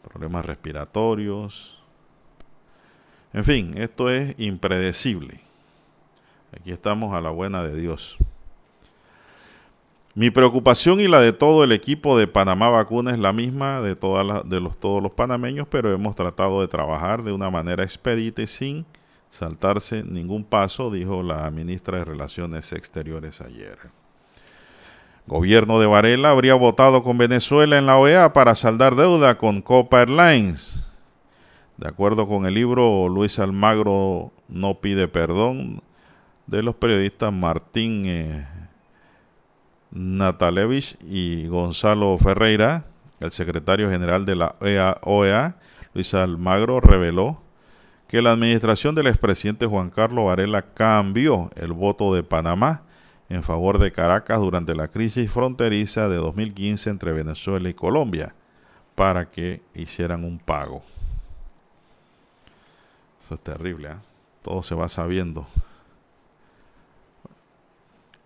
problemas respiratorios. En fin, esto es impredecible. Aquí estamos a la buena de Dios. Mi preocupación y la de todo el equipo de Panamá Vacuna es la misma de, todas de los, todos los panameños, pero hemos tratado de trabajar de una manera expedita y sin saltarse ningún paso, dijo la ministra de Relaciones Exteriores ayer. Gobierno de Varela habría votado con Venezuela en la OEA para saldar deuda con Copa Airlines. De acuerdo con el libro, Luis Almagro no pide perdón de los periodistas Martín eh, Natalevich y Gonzalo Ferreira, el secretario general de la OEA, e Luis Almagro, reveló que la administración del expresidente Juan Carlos Varela cambió el voto de Panamá en favor de Caracas durante la crisis fronteriza de 2015 entre Venezuela y Colombia para que hicieran un pago. Eso es terrible, ¿eh? todo se va sabiendo.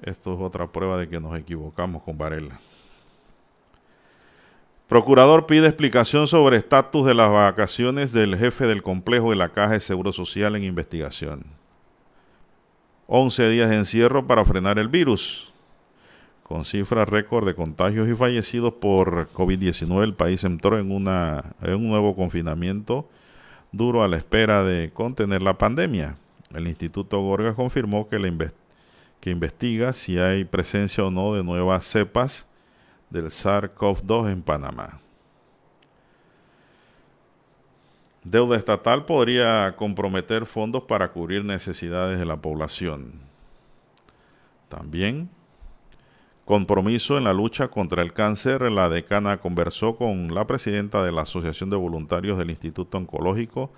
Esto es otra prueba de que nos equivocamos con Varela. Procurador pide explicación sobre estatus de las vacaciones del jefe del complejo de la Caja de Seguro Social en investigación. 11 días de encierro para frenar el virus. Con cifras récord de contagios y fallecidos por COVID-19, el país entró en, una, en un nuevo confinamiento duro a la espera de contener la pandemia. El Instituto Gorgas confirmó que, la que investiga si hay presencia o no de nuevas cepas del SARS-CoV-2 en Panamá. Deuda estatal podría comprometer fondos para cubrir necesidades de la población. También compromiso en la lucha contra el cáncer. La decana conversó con la presidenta de la Asociación de Voluntarios del Instituto Oncológico,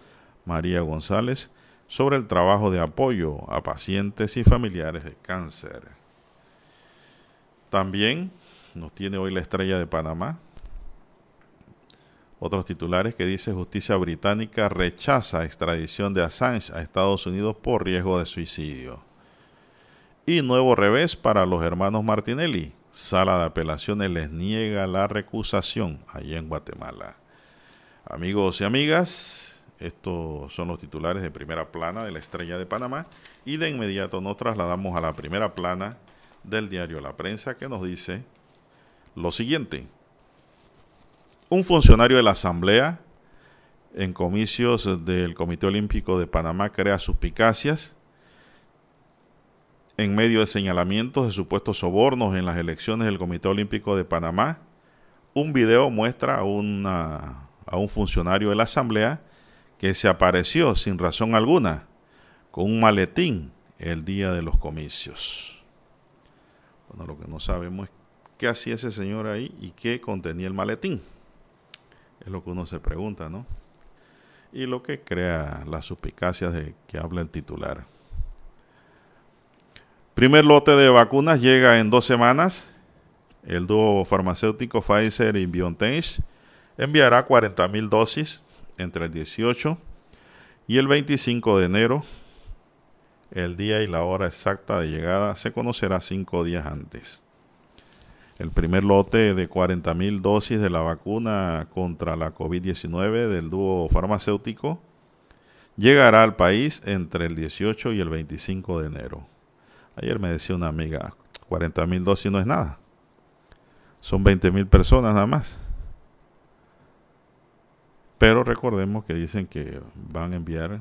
María González, sobre el trabajo de apoyo a pacientes y familiares de cáncer. También nos tiene hoy la estrella de Panamá. Otros titulares que dice justicia británica rechaza extradición de Assange a Estados Unidos por riesgo de suicidio. Y nuevo revés para los hermanos Martinelli. Sala de apelaciones les niega la recusación allá en Guatemala. Amigos y amigas, estos son los titulares de primera plana de la estrella de Panamá y de inmediato nos trasladamos a la primera plana del diario La Prensa que nos dice lo siguiente. Un funcionario de la Asamblea en comicios del Comité Olímpico de Panamá crea suspicacias en medio de señalamientos de supuestos sobornos en las elecciones del Comité Olímpico de Panamá. Un video muestra a, a un funcionario de la Asamblea que se apareció sin razón alguna con un maletín el día de los comicios. Bueno, lo que no sabemos es qué hacía ese señor ahí y qué contenía el maletín. Es lo que uno se pregunta, ¿no? Y lo que crea las suspicacias de que habla el titular. Primer lote de vacunas llega en dos semanas. El dúo farmacéutico Pfizer y BioNTech enviará 40.000 dosis entre el 18 y el 25 de enero. El día y la hora exacta de llegada se conocerá cinco días antes. El primer lote de 40.000 dosis de la vacuna contra la COVID-19 del dúo farmacéutico llegará al país entre el 18 y el 25 de enero. Ayer me decía una amiga, 40 mil dosis no es nada. Son 20 mil personas nada más. Pero recordemos que dicen que van a enviar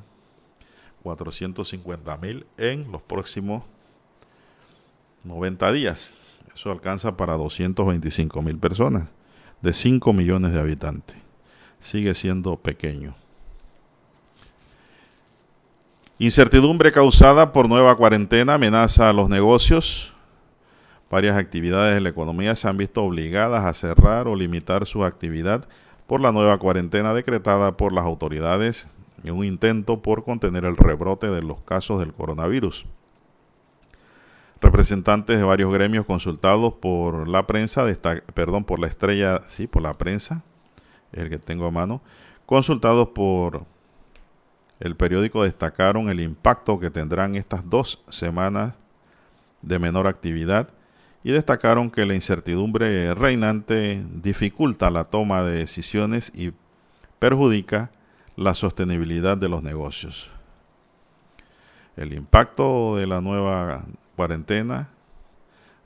450 mil en los próximos 90 días. Eso alcanza para 225 mil personas de 5 millones de habitantes. Sigue siendo pequeño. Incertidumbre causada por nueva cuarentena amenaza a los negocios. Varias actividades de la economía se han visto obligadas a cerrar o limitar su actividad por la nueva cuarentena decretada por las autoridades en un intento por contener el rebrote de los casos del coronavirus. Representantes de varios gremios consultados por la prensa, perdón, por la estrella, sí, por la prensa, el que tengo a mano, consultados por el periódico destacaron el impacto que tendrán estas dos semanas de menor actividad y destacaron que la incertidumbre reinante dificulta la toma de decisiones y perjudica la sostenibilidad de los negocios. El impacto de la nueva cuarentena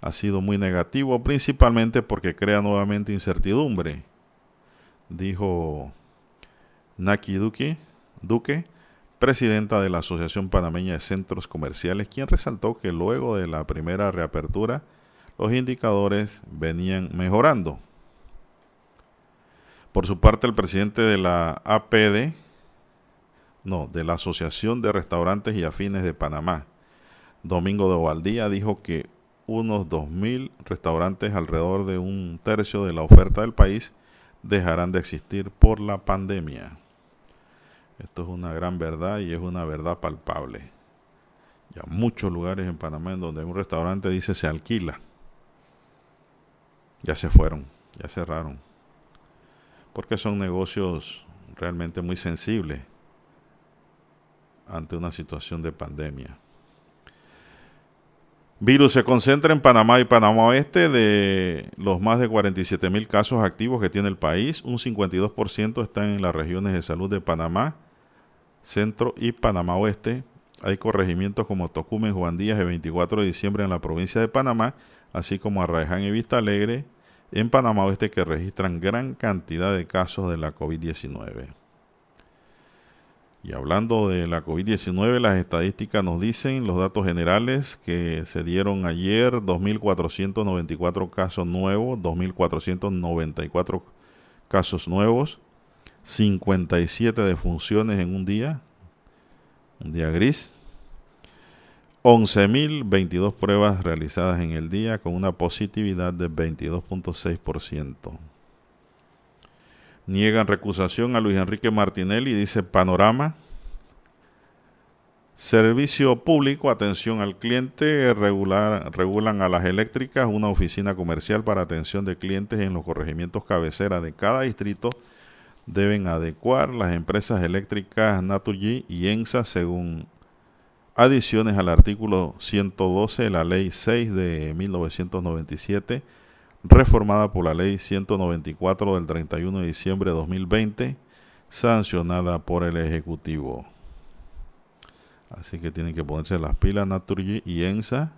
ha sido muy negativo, principalmente porque crea nuevamente incertidumbre, dijo Naki Duque, Duque presidenta de la Asociación Panameña de Centros Comerciales, quien resaltó que luego de la primera reapertura los indicadores venían mejorando. Por su parte, el presidente de la APD, no, de la Asociación de Restaurantes y Afines de Panamá, Domingo de Ovaldía, dijo que unos 2.000 restaurantes, alrededor de un tercio de la oferta del país, dejarán de existir por la pandemia. Esto es una gran verdad y es una verdad palpable. Ya muchos lugares en Panamá en donde un restaurante dice se alquila. Ya se fueron, ya cerraron. Porque son negocios realmente muy sensibles ante una situación de pandemia. Virus se concentra en Panamá y Panamá Oeste. De los más de 47 mil casos activos que tiene el país, un 52% están en las regiones de salud de Panamá Centro y Panamá Oeste. Hay corregimientos como Tocumen, Juan Díaz, el 24 de diciembre en la provincia de Panamá, así como Arraiján y Vista Alegre en Panamá Oeste que registran gran cantidad de casos de la COVID-19. Y hablando de la COVID-19, las estadísticas nos dicen los datos generales que se dieron ayer, 2.494 casos nuevos, 2.494 casos nuevos, 57 defunciones en un día, un día gris, 11.022 pruebas realizadas en el día con una positividad de 22.6%. Niegan recusación a Luis Enrique Martinelli, dice Panorama. Servicio público, atención al cliente, regular, regulan a las eléctricas una oficina comercial para atención de clientes en los corregimientos cabecera de cada distrito deben adecuar las empresas eléctricas Naturgy y ENSA según adiciones al artículo 112 de la Ley 6 de 1997, reformada por la Ley 194 del 31 de diciembre de 2020, sancionada por el Ejecutivo. Así que tienen que ponerse las pilas Naturgy y ENSA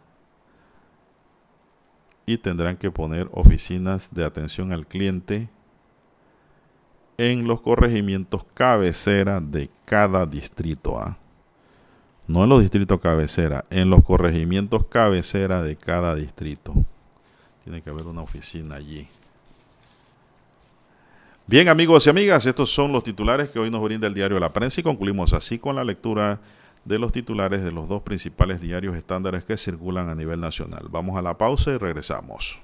y tendrán que poner oficinas de atención al cliente en los corregimientos cabecera de cada distrito. ¿ah? No en los distritos cabecera, en los corregimientos cabecera de cada distrito. Tiene que haber una oficina allí. Bien, amigos y amigas, estos son los titulares que hoy nos brinda el diario La Prensa y concluimos así con la lectura de los titulares de los dos principales diarios estándares que circulan a nivel nacional. Vamos a la pausa y regresamos.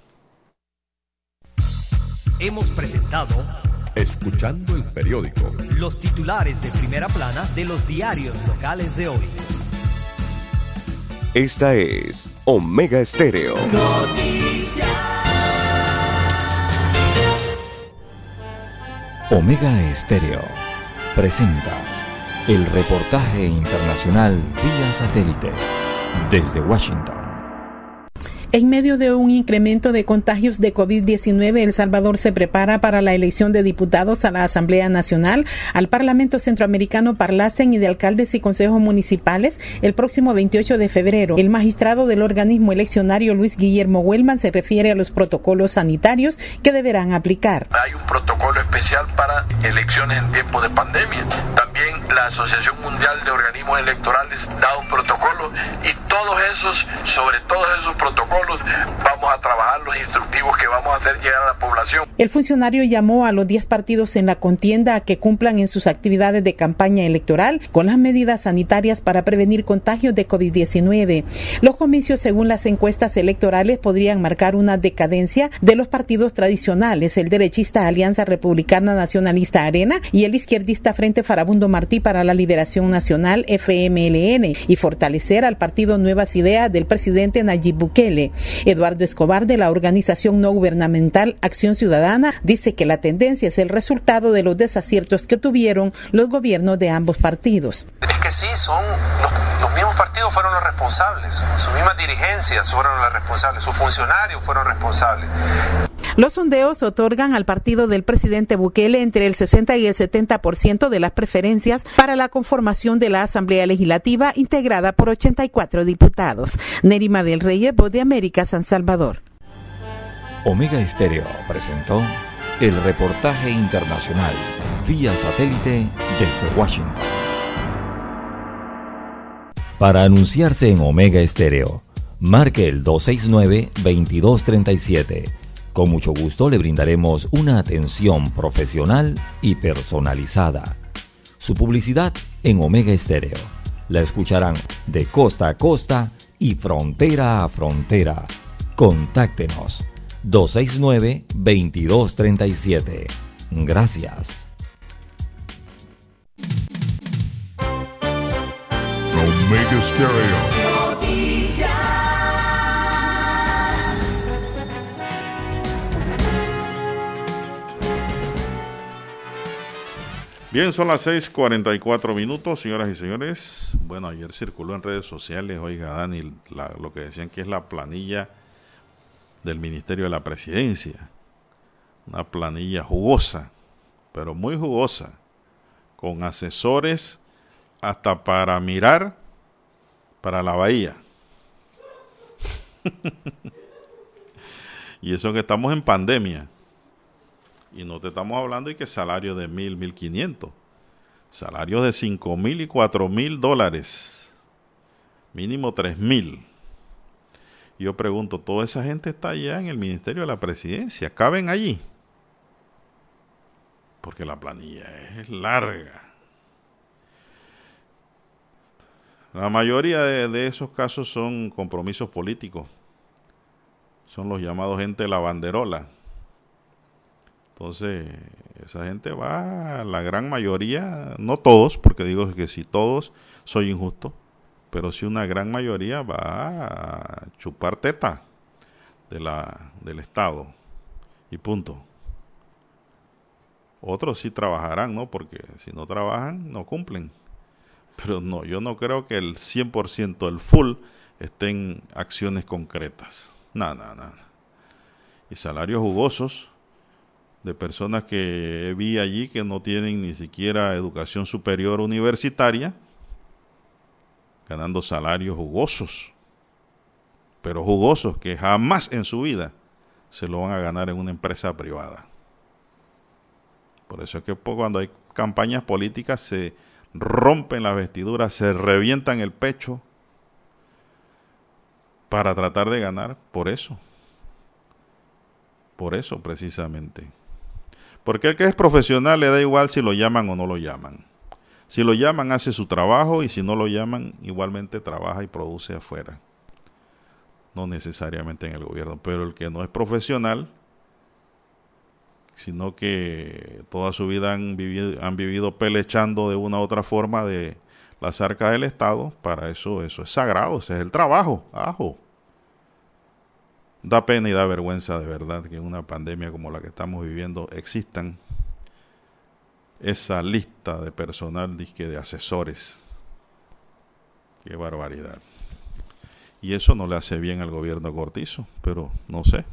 Hemos presentado Escuchando el periódico. Los titulares de primera plana de los diarios locales de hoy. Esta es Omega Estéreo. Omega Estéreo presenta el reportaje internacional vía satélite desde Washington. En medio de un incremento de contagios de COVID-19, El Salvador se prepara para la elección de diputados a la Asamblea Nacional, al Parlamento Centroamericano Parlacen y de alcaldes y consejos municipales el próximo 28 de febrero. El magistrado del organismo eleccionario Luis Guillermo Huelman se refiere a los protocolos sanitarios que deberán aplicar. Hay un protocolo especial para elecciones en tiempo de pandemia. También la Asociación Mundial de Organismos Electorales da un protocolo y todos esos, sobre todos esos protocolos, vamos a trabajar los instructivos que vamos a hacer llegar a la población. El funcionario llamó a los 10 partidos en la contienda a que cumplan en sus actividades de campaña electoral con las medidas sanitarias para prevenir contagios de COVID-19. Los comicios, según las encuestas electorales, podrían marcar una decadencia de los partidos tradicionales, el derechista Alianza Republicana Nacionalista Arena y el izquierdista Frente Farabundo Martí para la Liberación Nacional FMLN y fortalecer al partido Nuevas Ideas del presidente Nayib Bukele. Eduardo Escobar de la organización no gubernamental Acción Ciudadana dice que la tendencia es el resultado de los desaciertos que tuvieron los gobiernos de ambos partidos. Es que sí, son los, los mismos partidos fueron los responsables, sus mismas dirigencias fueron las responsables, sus funcionarios fueron responsables. Los sondeos otorgan al partido del presidente Bukele entre el 60 y el 70% de las preferencias para la conformación de la Asamblea Legislativa integrada por 84 diputados. Nerima del Rey, Voz de América, San Salvador. Omega Estéreo presentó el reportaje internacional vía satélite desde Washington. Para anunciarse en Omega Estéreo, marque el 269-2237. Con mucho gusto le brindaremos una atención profesional y personalizada. Su publicidad en Omega Estéreo. La escucharán de costa a costa y frontera a frontera. Contáctenos 269-2237. Gracias. Omega Stereo. Bien, son las 6:44 minutos, señoras y señores. Bueno, ayer circuló en redes sociales, oiga, Dani, lo que decían que es la planilla del Ministerio de la Presidencia. Una planilla jugosa, pero muy jugosa, con asesores hasta para mirar para la bahía. y eso que estamos en pandemia. Y no te estamos hablando de que salario de mil, mil quinientos. Salarios de cinco mil y cuatro mil dólares. Mínimo tres mil. Yo pregunto, ¿toda esa gente está allá en el Ministerio de la Presidencia? ¿Caben allí? Porque la planilla es larga. La mayoría de, de esos casos son compromisos políticos. Son los llamados gente de la banderola. Entonces, esa gente va, la gran mayoría, no todos, porque digo que si todos soy injusto, pero si una gran mayoría va a chupar teta de la, del Estado y punto. Otros sí trabajarán, ¿no? Porque si no trabajan, no cumplen. Pero no, yo no creo que el 100%, el full, esté en acciones concretas. Nada, nada, nada. Y salarios jugosos de personas que vi allí que no tienen ni siquiera educación superior universitaria, ganando salarios jugosos, pero jugosos que jamás en su vida se lo van a ganar en una empresa privada. Por eso es que cuando hay campañas políticas se rompen las vestiduras, se revientan el pecho para tratar de ganar por eso. Por eso precisamente. Porque el que es profesional le da igual si lo llaman o no lo llaman. Si lo llaman, hace su trabajo y si no lo llaman, igualmente trabaja y produce afuera. No necesariamente en el gobierno. Pero el que no es profesional, sino que toda su vida han vivido, han vivido pelechando de una u otra forma de las arcas del Estado, para eso eso es sagrado, ese es el trabajo, ajo. Da pena y da vergüenza de verdad que en una pandemia como la que estamos viviendo existan esa lista de personal disque de asesores. Qué barbaridad. Y eso no le hace bien al gobierno Cortizo, pero no sé.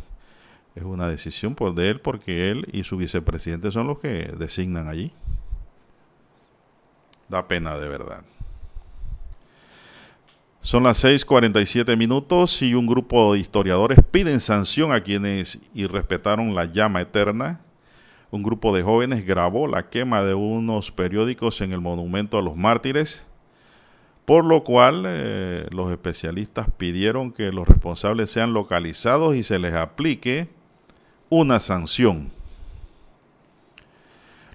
Es una decisión por de él porque él y su vicepresidente son los que designan allí. Da pena de verdad. Son las 6:47 minutos y un grupo de historiadores piden sanción a quienes irrespetaron la llama eterna. Un grupo de jóvenes grabó la quema de unos periódicos en el monumento a los mártires, por lo cual eh, los especialistas pidieron que los responsables sean localizados y se les aplique una sanción.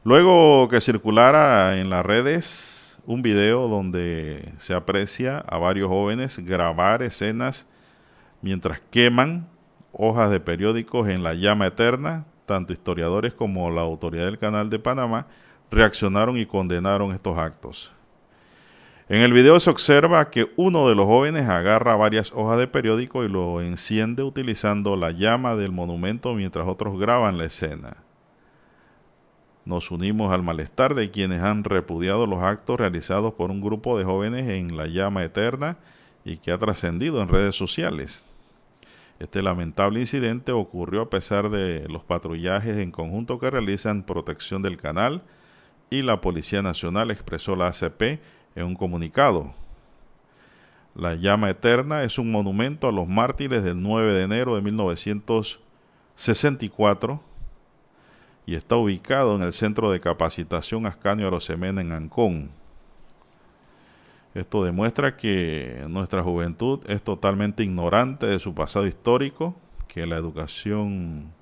Luego que circulara en las redes un video donde se aprecia a varios jóvenes grabar escenas mientras queman hojas de periódicos en la llama eterna. Tanto historiadores como la autoridad del Canal de Panamá reaccionaron y condenaron estos actos. En el video se observa que uno de los jóvenes agarra varias hojas de periódico y lo enciende utilizando la llama del monumento mientras otros graban la escena. Nos unimos al malestar de quienes han repudiado los actos realizados por un grupo de jóvenes en la llama eterna y que ha trascendido en redes sociales. Este lamentable incidente ocurrió a pesar de los patrullajes en conjunto que realizan Protección del Canal y la Policía Nacional, expresó la ACP en un comunicado. La llama eterna es un monumento a los mártires del 9 de enero de 1964 y está ubicado en el Centro de Capacitación Ascanio Arosemena en Ancón. Esto demuestra que nuestra juventud es totalmente ignorante de su pasado histórico, que la educación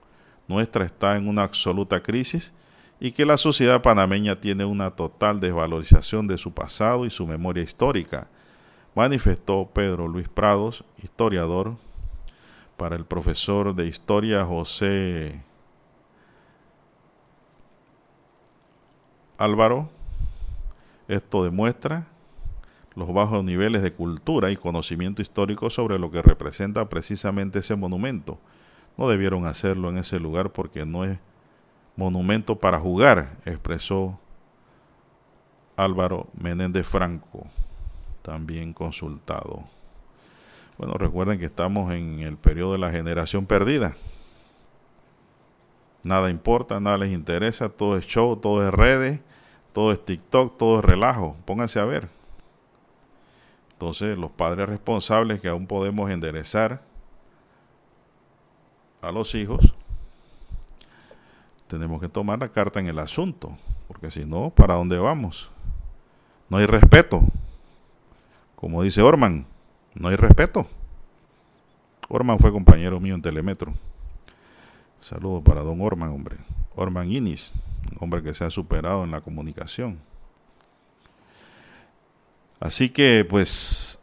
nuestra está en una absoluta crisis y que la sociedad panameña tiene una total desvalorización de su pasado y su memoria histórica, manifestó Pedro Luis Prados, historiador, para el profesor de historia José Álvaro, esto demuestra los bajos niveles de cultura y conocimiento histórico sobre lo que representa precisamente ese monumento. No debieron hacerlo en ese lugar porque no es monumento para jugar, expresó Álvaro Menéndez Franco, también consultado. Bueno, recuerden que estamos en el periodo de la generación perdida. Nada importa, nada les interesa, todo es show, todo es redes, todo es TikTok, todo es relajo. Pónganse a ver. Entonces, los padres responsables que aún podemos enderezar a los hijos, tenemos que tomar la carta en el asunto, porque si no, ¿para dónde vamos? No hay respeto. Como dice Orman, no hay respeto. Orman fue compañero mío en Telemetro. Saludos para don Orman, hombre. Orman Inis, hombre que se ha superado en la comunicación. Así que, pues,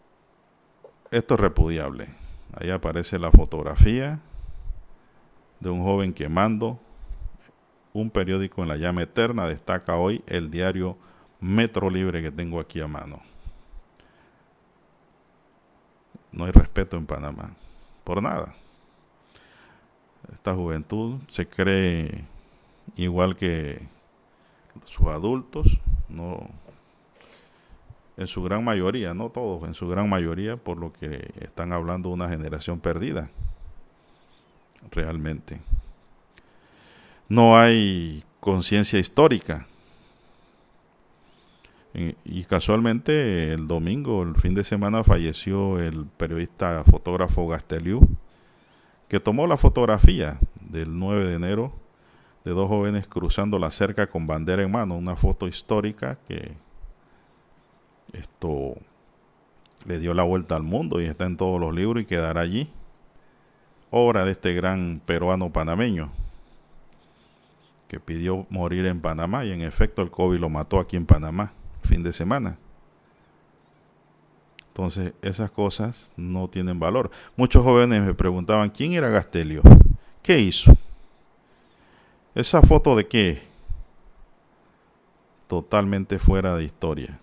esto es repudiable. Ahí aparece la fotografía de un joven quemando un periódico en la llama eterna. Destaca hoy el diario Metro Libre que tengo aquí a mano. No hay respeto en Panamá, por nada esta juventud se cree igual que sus adultos, no en su gran mayoría, no todos, en su gran mayoría, por lo que están hablando de una generación perdida, realmente. No hay conciencia histórica. Y casualmente el domingo, el fin de semana, falleció el periodista fotógrafo Gasteliu, que tomó la fotografía del 9 de enero de dos jóvenes cruzando la cerca con bandera en mano, una foto histórica que esto le dio la vuelta al mundo y está en todos los libros y quedará allí. Obra de este gran peruano panameño que pidió morir en Panamá y en efecto el COVID lo mató aquí en Panamá, fin de semana. Entonces, esas cosas no tienen valor. Muchos jóvenes me preguntaban, ¿quién era Gastelio? ¿Qué hizo? ¿Esa foto de qué? Totalmente fuera de historia.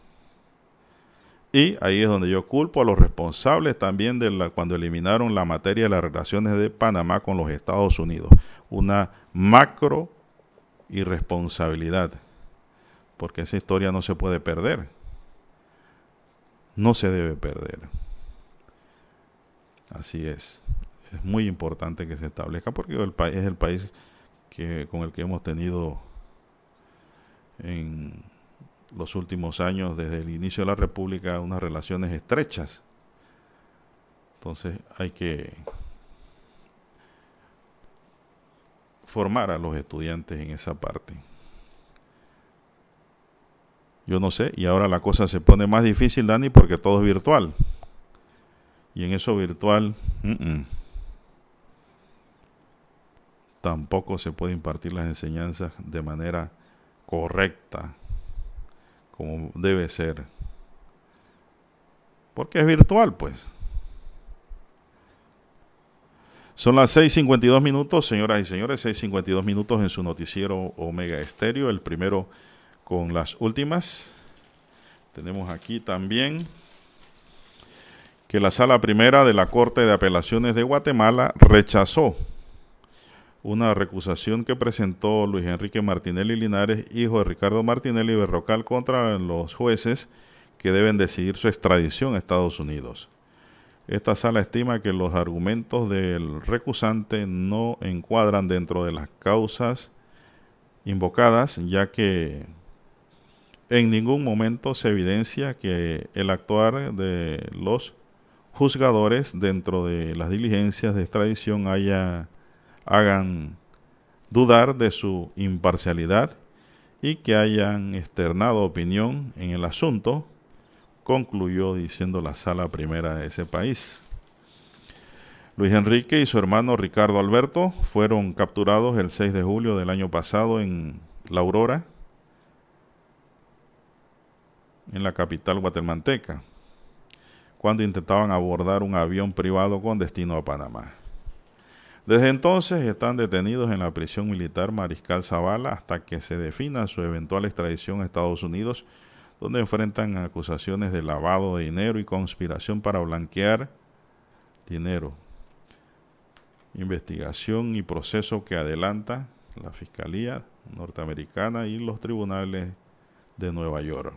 Y ahí es donde yo culpo a los responsables también de la, cuando eliminaron la materia de las relaciones de Panamá con los Estados Unidos. Una macro irresponsabilidad. Porque esa historia no se puede perder no se debe perder. Así es. Es muy importante que se establezca porque el país es el país que, con el que hemos tenido en los últimos años, desde el inicio de la República, unas relaciones estrechas. Entonces hay que formar a los estudiantes en esa parte. Yo no sé, y ahora la cosa se pone más difícil, Dani, porque todo es virtual. Y en eso virtual, tampoco se puede impartir las enseñanzas de manera correcta, como debe ser. Porque es virtual, pues. Son las 6.52 minutos, señoras y señores, 6.52 minutos en su noticiero Omega Estéreo, el primero con las últimas. Tenemos aquí también que la sala primera de la Corte de Apelaciones de Guatemala rechazó una recusación que presentó Luis Enrique Martinelli Linares, hijo de Ricardo Martinelli Berrocal, contra los jueces que deben decidir su extradición a Estados Unidos. Esta sala estima que los argumentos del recusante no encuadran dentro de las causas invocadas, ya que en ningún momento se evidencia que el actuar de los juzgadores dentro de las diligencias de extradición haya, hagan dudar de su imparcialidad y que hayan externado opinión en el asunto, concluyó diciendo la sala primera de ese país. Luis Enrique y su hermano Ricardo Alberto fueron capturados el 6 de julio del año pasado en La Aurora, en la capital guatemalteca, cuando intentaban abordar un avión privado con destino a Panamá. Desde entonces están detenidos en la prisión militar Mariscal Zavala hasta que se defina su eventual extradición a Estados Unidos, donde enfrentan acusaciones de lavado de dinero y conspiración para blanquear dinero. Investigación y proceso que adelanta la Fiscalía norteamericana y los tribunales de Nueva York.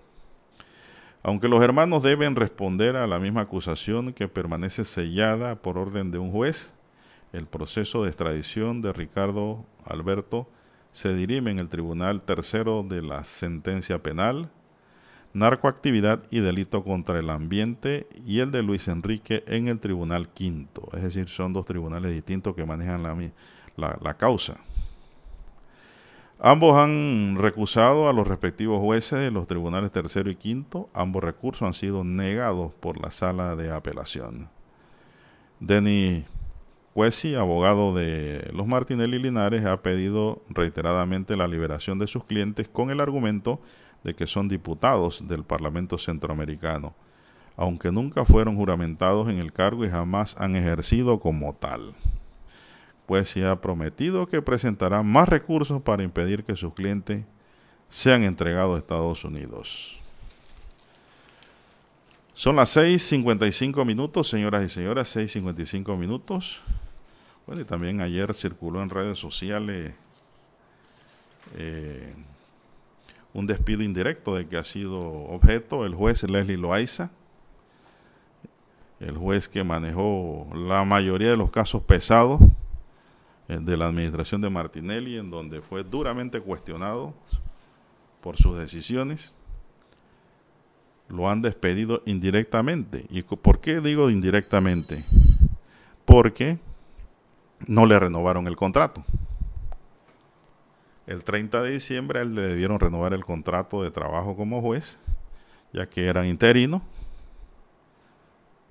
Aunque los hermanos deben responder a la misma acusación que permanece sellada por orden de un juez, el proceso de extradición de Ricardo Alberto se dirime en el Tribunal Tercero de la Sentencia Penal, Narcoactividad y Delito contra el Ambiente y el de Luis Enrique en el Tribunal Quinto. Es decir, son dos tribunales distintos que manejan la, la, causa. Ambos han recusado a los respectivos jueces de los tribunales tercero y quinto. Ambos recursos han sido negados por la sala de apelación. Cuesi, abogado de los Martinelli Linares, ha pedido reiteradamente la liberación de sus clientes con el argumento de que son diputados del Parlamento Centroamericano, aunque nunca fueron juramentados en el cargo y jamás han ejercido como tal pues ha prometido que presentará más recursos para impedir que sus clientes sean entregados a Estados Unidos. Son las 6.55 minutos, señoras y señores, 6.55 minutos. Bueno, y también ayer circuló en redes sociales eh, un despido indirecto de que ha sido objeto el juez Leslie Loaiza, el juez que manejó la mayoría de los casos pesados eh, de la administración de Martinelli, en donde fue duramente cuestionado por sus decisiones. Lo han despedido indirectamente. ¿Y por qué digo indirectamente? Porque no le renovaron el contrato. El 30 de diciembre le debieron renovar el contrato de trabajo como juez, ya que eran interino,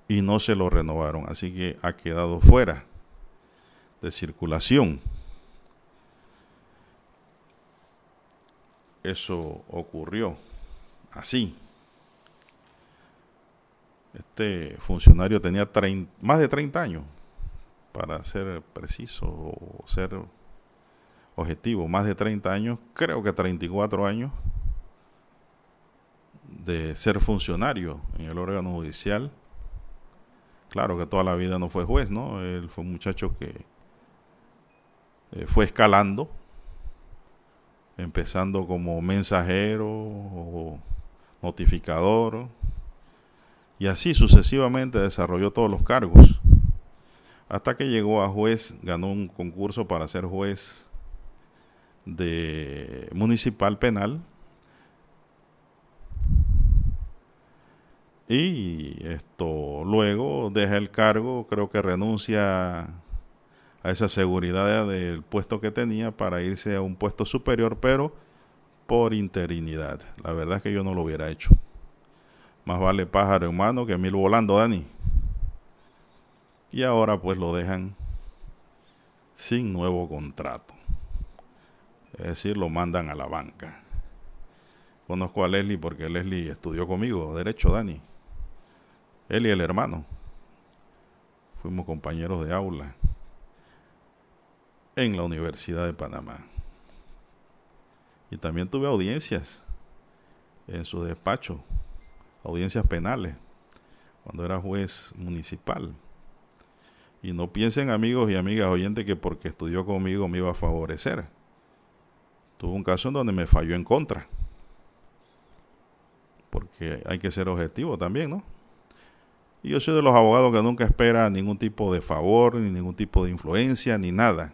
y no se lo renovaron, así que ha quedado fuera de circulación. eso ocurrió así. Este funcionario tenía más de 30 años, para ser preciso o ser objetivo, más de 30 años, creo que 34 años de ser funcionario en el órgano judicial. Claro que toda la vida no fue juez, ¿no? Él fue un muchacho que eh, fue escalando, empezando como mensajero o notificador, y así sucesivamente desarrolló todos los cargos. Hasta que llegó a juez, ganó un concurso para ser juez de municipal penal y esto luego deja el cargo, creo que renuncia a esa seguridad del puesto que tenía para irse a un puesto superior, pero por interinidad. La verdad es que yo no lo hubiera hecho. Más vale pájaro en mano que mil volando, Dani. Y ahora pues lo dejan sin nuevo contrato. Es decir, lo mandan a la banca. Conozco a Leslie porque Leslie estudió conmigo, derecho, Dani. Él y el hermano. Fuimos compañeros de aula en la Universidad de Panamá. Y también tuve audiencias en su despacho, audiencias penales, cuando era juez municipal. Y no piensen amigos y amigas oyentes que porque estudió conmigo me iba a favorecer. Tuve un caso en donde me falló en contra. Porque hay que ser objetivo también, ¿no? Y yo soy de los abogados que nunca espera ningún tipo de favor, ni ningún tipo de influencia, ni nada,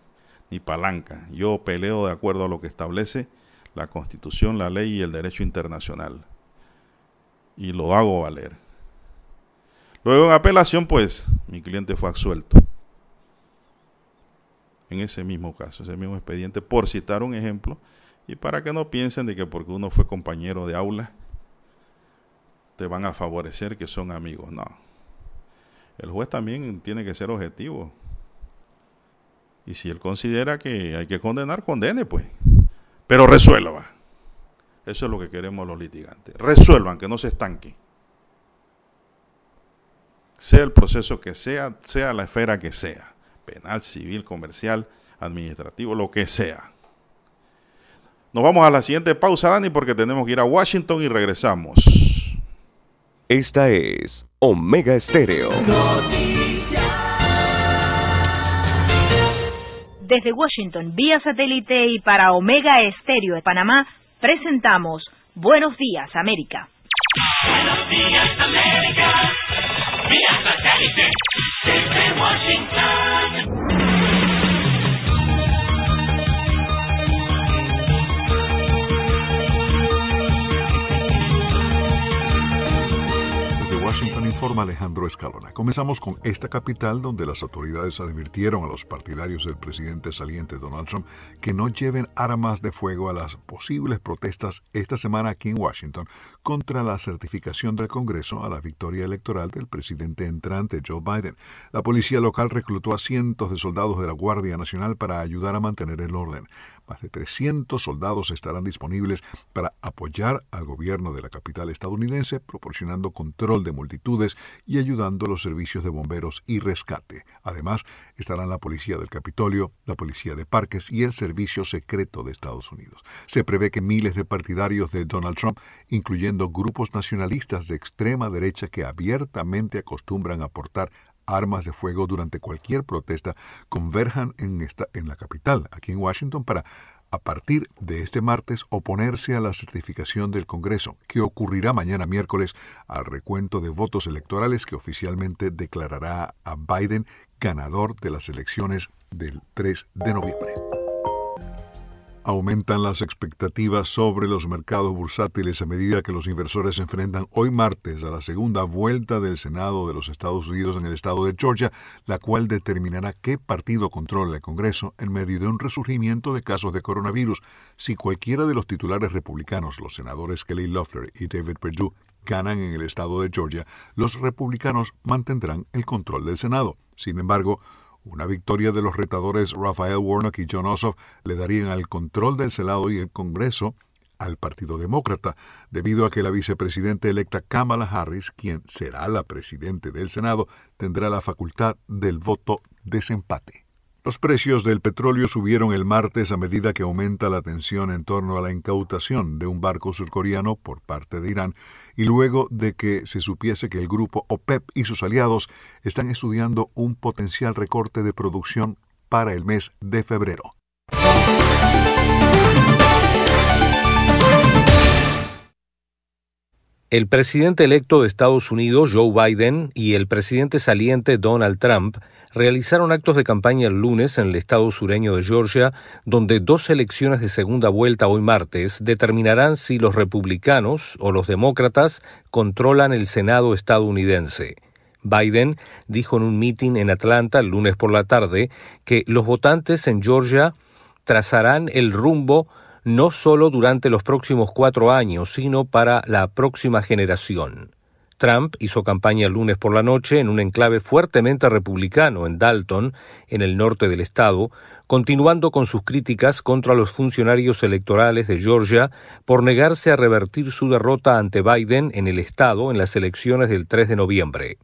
ni palanca. Yo peleo de acuerdo a lo que establece la Constitución, la ley y el derecho internacional. Y lo hago valer. Luego en apelación, pues, mi cliente fue absuelto. En ese mismo caso, ese mismo expediente, por citar un ejemplo, y para que no piensen de que porque uno fue compañero de aula, te van a favorecer que son amigos. No, el juez también tiene que ser objetivo. Y si él considera que hay que condenar, condene, pues. Pero resuelva. Eso es lo que queremos los litigantes. Resuelvan, que no se estanque. Sea el proceso que sea, sea la esfera que sea. Penal, civil, comercial, administrativo, lo que sea. Nos vamos a la siguiente pausa, Dani, porque tenemos que ir a Washington y regresamos. Esta es Omega Estéreo. Desde Washington, vía satélite y para Omega Estéreo de Panamá, presentamos Buenos Días, América. Buenos días, América. Vía satélite desde Washington. Washington informa Alejandro Escalona. Comenzamos con esta capital donde las autoridades advirtieron a los partidarios del presidente saliente Donald Trump que no lleven armas de fuego a las posibles protestas esta semana aquí en Washington contra la certificación del Congreso a la victoria electoral del presidente entrante Joe Biden. La policía local reclutó a cientos de soldados de la Guardia Nacional para ayudar a mantener el orden. Más de 300 soldados estarán disponibles para apoyar al gobierno de la capital estadounidense, proporcionando control de multitudes y ayudando a los servicios de bomberos y rescate. Además, estarán la policía del Capitolio, la policía de parques y el servicio secreto de Estados Unidos. Se prevé que miles de partidarios de Donald Trump, incluyendo grupos nacionalistas de extrema derecha que abiertamente acostumbran a portar armas de fuego durante cualquier protesta converjan en, esta, en la capital, aquí en Washington, para a partir de este martes oponerse a la certificación del Congreso, que ocurrirá mañana miércoles al recuento de votos electorales que oficialmente declarará a Biden ganador de las elecciones del 3 de noviembre. Aumentan las expectativas sobre los mercados bursátiles a medida que los inversores se enfrentan hoy martes a la segunda vuelta del Senado de los Estados Unidos en el estado de Georgia, la cual determinará qué partido controla el Congreso en medio de un resurgimiento de casos de coronavirus. Si cualquiera de los titulares republicanos, los senadores Kelly Loeffler y David Perdue, ganan en el estado de Georgia, los republicanos mantendrán el control del Senado. Sin embargo, una victoria de los retadores Rafael Warnock y John Ossoff le darían al control del Senado y el Congreso al Partido Demócrata, debido a que la vicepresidenta electa Kamala Harris, quien será la presidente del Senado, tendrá la facultad del voto desempate. Los precios del petróleo subieron el martes a medida que aumenta la tensión en torno a la incautación de un barco surcoreano por parte de Irán y luego de que se supiese que el grupo OPEP y sus aliados están estudiando un potencial recorte de producción para el mes de febrero. El presidente electo de Estados Unidos, Joe Biden, y el presidente saliente Donald Trump realizaron actos de campaña el lunes en el estado sureño de Georgia, donde dos elecciones de segunda vuelta hoy martes determinarán si los republicanos o los demócratas controlan el Senado estadounidense. Biden dijo en un mitin en Atlanta el lunes por la tarde que los votantes en Georgia trazarán el rumbo no solo durante los próximos cuatro años, sino para la próxima generación. Trump hizo campaña el lunes por la noche en un enclave fuertemente republicano en Dalton, en el norte del estado, continuando con sus críticas contra los funcionarios electorales de Georgia por negarse a revertir su derrota ante Biden en el estado en las elecciones del 3 de noviembre.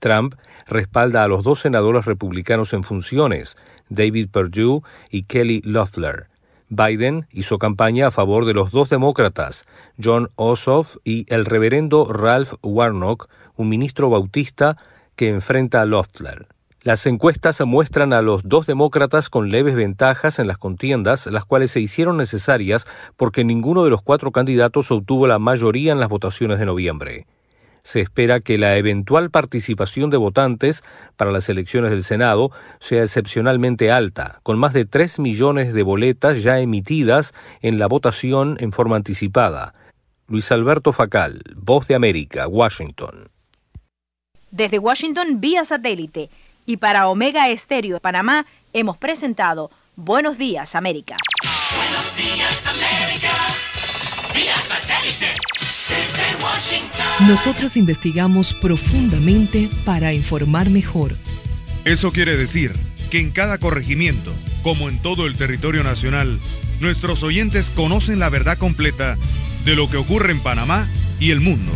Trump respalda a los dos senadores republicanos en funciones, David Perdue y Kelly Loeffler. Biden hizo campaña a favor de los dos demócratas, John Ossoff y el reverendo Ralph Warnock, un ministro bautista que enfrenta a Loeffler. Las encuestas muestran a los dos demócratas con leves ventajas en las contiendas, las cuales se hicieron necesarias porque ninguno de los cuatro candidatos obtuvo la mayoría en las votaciones de noviembre se espera que la eventual participación de votantes para las elecciones del Senado sea excepcionalmente alta, con más de 3 millones de boletas ya emitidas en la votación en forma anticipada. Luis Alberto Facal, Voz de América, Washington. Desde Washington vía satélite y para Omega Estéreo de Panamá hemos presentado Buenos Días América. Buenos días, América. Vía satélite. Nosotros investigamos profundamente para informar mejor. Eso quiere decir que en cada corregimiento, como en todo el territorio nacional, nuestros oyentes conocen la verdad completa de lo que ocurre en Panamá y el mundo.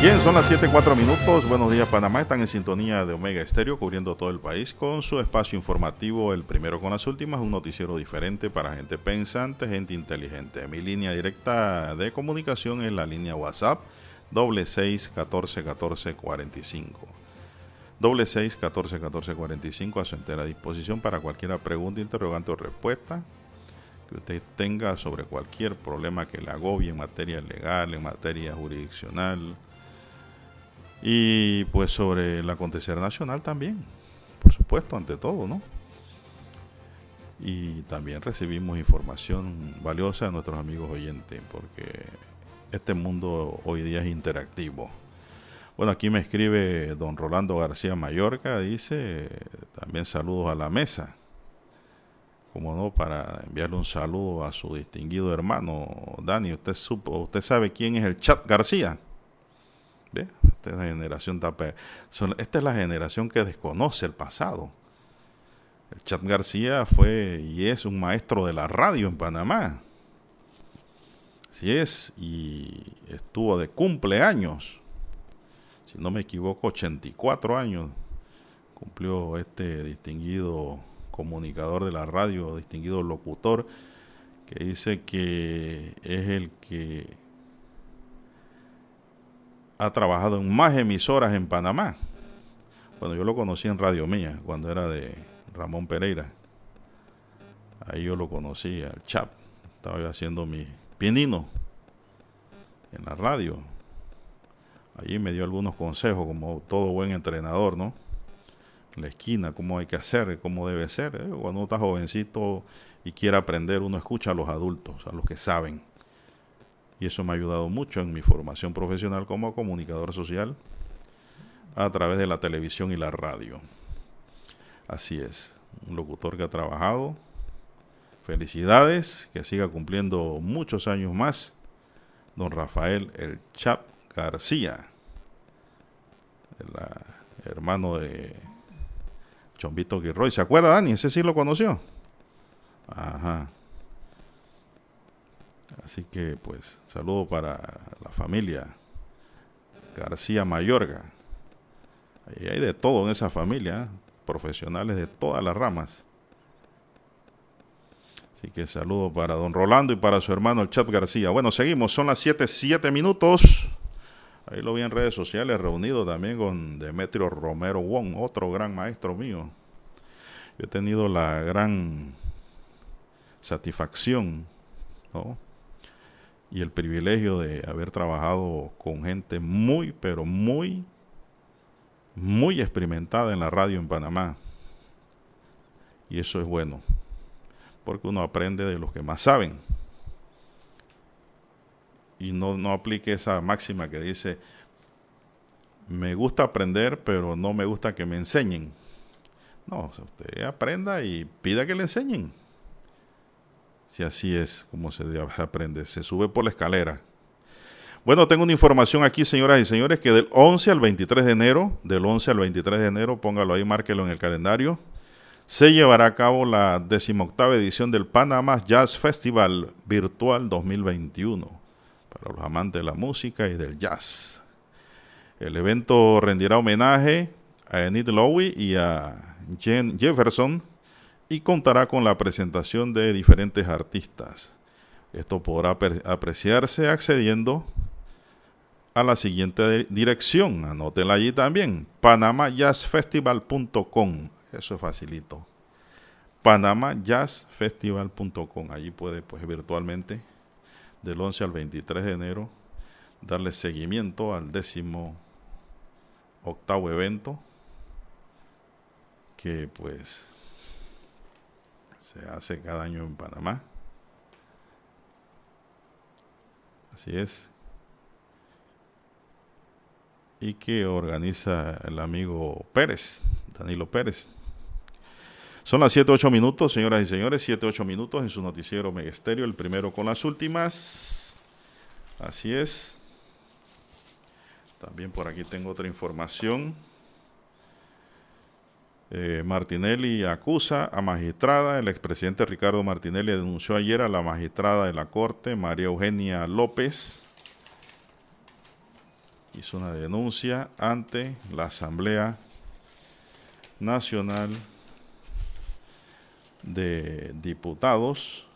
Bien, son las 7:04 minutos. Buenos días, Panamá. Están en sintonía de Omega Estéreo, cubriendo todo el país con su espacio informativo, el primero con las últimas, un noticiero diferente para gente pensante, gente inteligente. Mi línea directa de comunicación es la línea WhatsApp, doble seis catorce catorce cuarenta y cinco. Doble seis catorce catorce cuarenta y cinco a su entera disposición para cualquier pregunta, interrogante o respuesta que usted tenga sobre cualquier problema que le agobie en materia legal, en materia jurisdiccional, y pues sobre el acontecer nacional también, por supuesto, ante todo, ¿no? Y también recibimos información valiosa de nuestros amigos oyentes, porque este mundo hoy día es interactivo. Bueno, aquí me escribe don Rolando García Mallorca, dice también saludos a la mesa. Como no, para enviarle un saludo a su distinguido hermano Dani. Usted supo, usted sabe quién es el Chat García. Esta es la generación esta es la generación que desconoce el pasado. El Chat García fue y es un maestro de la radio en Panamá. Así es, y estuvo de cumpleaños. Si no me equivoco, 84 años cumplió este distinguido comunicador de la radio, distinguido locutor, que dice que es el que ha trabajado en más emisoras en Panamá. Bueno, yo lo conocí en Radio Mía, cuando era de Ramón Pereira. Ahí yo lo conocí, al Chap. Estaba yo haciendo mi pianino en la radio. Allí me dio algunos consejos, como todo buen entrenador, ¿no? La esquina, cómo hay que hacer, cómo debe ser. ¿eh? Cuando uno está jovencito y quiere aprender, uno escucha a los adultos, a los que saben y eso me ha ayudado mucho en mi formación profesional como comunicador social a través de la televisión y la radio. Así es. un locutor que ha trabajado. Felicidades, que siga cumpliendo muchos años más. Don Rafael El Chap García, el ah, hermano de Chombito Guirroy. ¿Se acuerda, Dani? Ese sí lo conoció. Ajá. Así que, pues, saludo para la familia García Mayorga. Ahí hay de todo en esa familia, ¿eh? profesionales de todas las ramas. Así que saludo para don Rolando y para su hermano el Chat García. Bueno, seguimos, son las 7, 7 minutos. Ahí lo vi en redes sociales, reunido también con Demetrio Romero Wong, otro gran maestro mío. Yo he tenido la gran satisfacción y el privilegio de haber trabajado con gente muy, pero muy, muy experimentada en la radio en Panamá. Y eso es bueno, porque uno aprende de los que más saben. Y no, no aplique esa máxima que dice, me gusta aprender, pero no me gusta que me enseñen. No, usted aprenda y pida que le enseñen. Si así es como se aprende, se sube por la escalera. Bueno, tengo una información aquí, señoras y señores, que del 11 al 23 de enero, del 11 al 23 de enero, póngalo ahí, márquelo en el calendario, se llevará a cabo la decimoctava edición del Panamá Jazz Festival Virtual 2021 para los amantes de la música y del jazz. El evento rendirá homenaje a Enid Lowy y a Jen Jefferson, y contará con la presentación de diferentes artistas. Esto podrá apreciarse accediendo a la siguiente dirección, anótela allí también, panamajazzfestival.com, eso es facilito. panamajazzfestival.com, allí puede pues virtualmente del 11 al 23 de enero darle seguimiento al décimo octavo evento que pues se hace cada año en Panamá. Así es. Y que organiza el amigo Pérez, Danilo Pérez. Son las 7, 8 minutos, señoras y señores, 7, 8 minutos en su noticiero Megesterio, el primero con las últimas. Así es. También por aquí tengo otra información. Eh, Martinelli acusa a magistrada. El expresidente Ricardo Martinelli denunció ayer a la magistrada de la Corte, María Eugenia López. Hizo una denuncia ante la Asamblea Nacional de Diputados.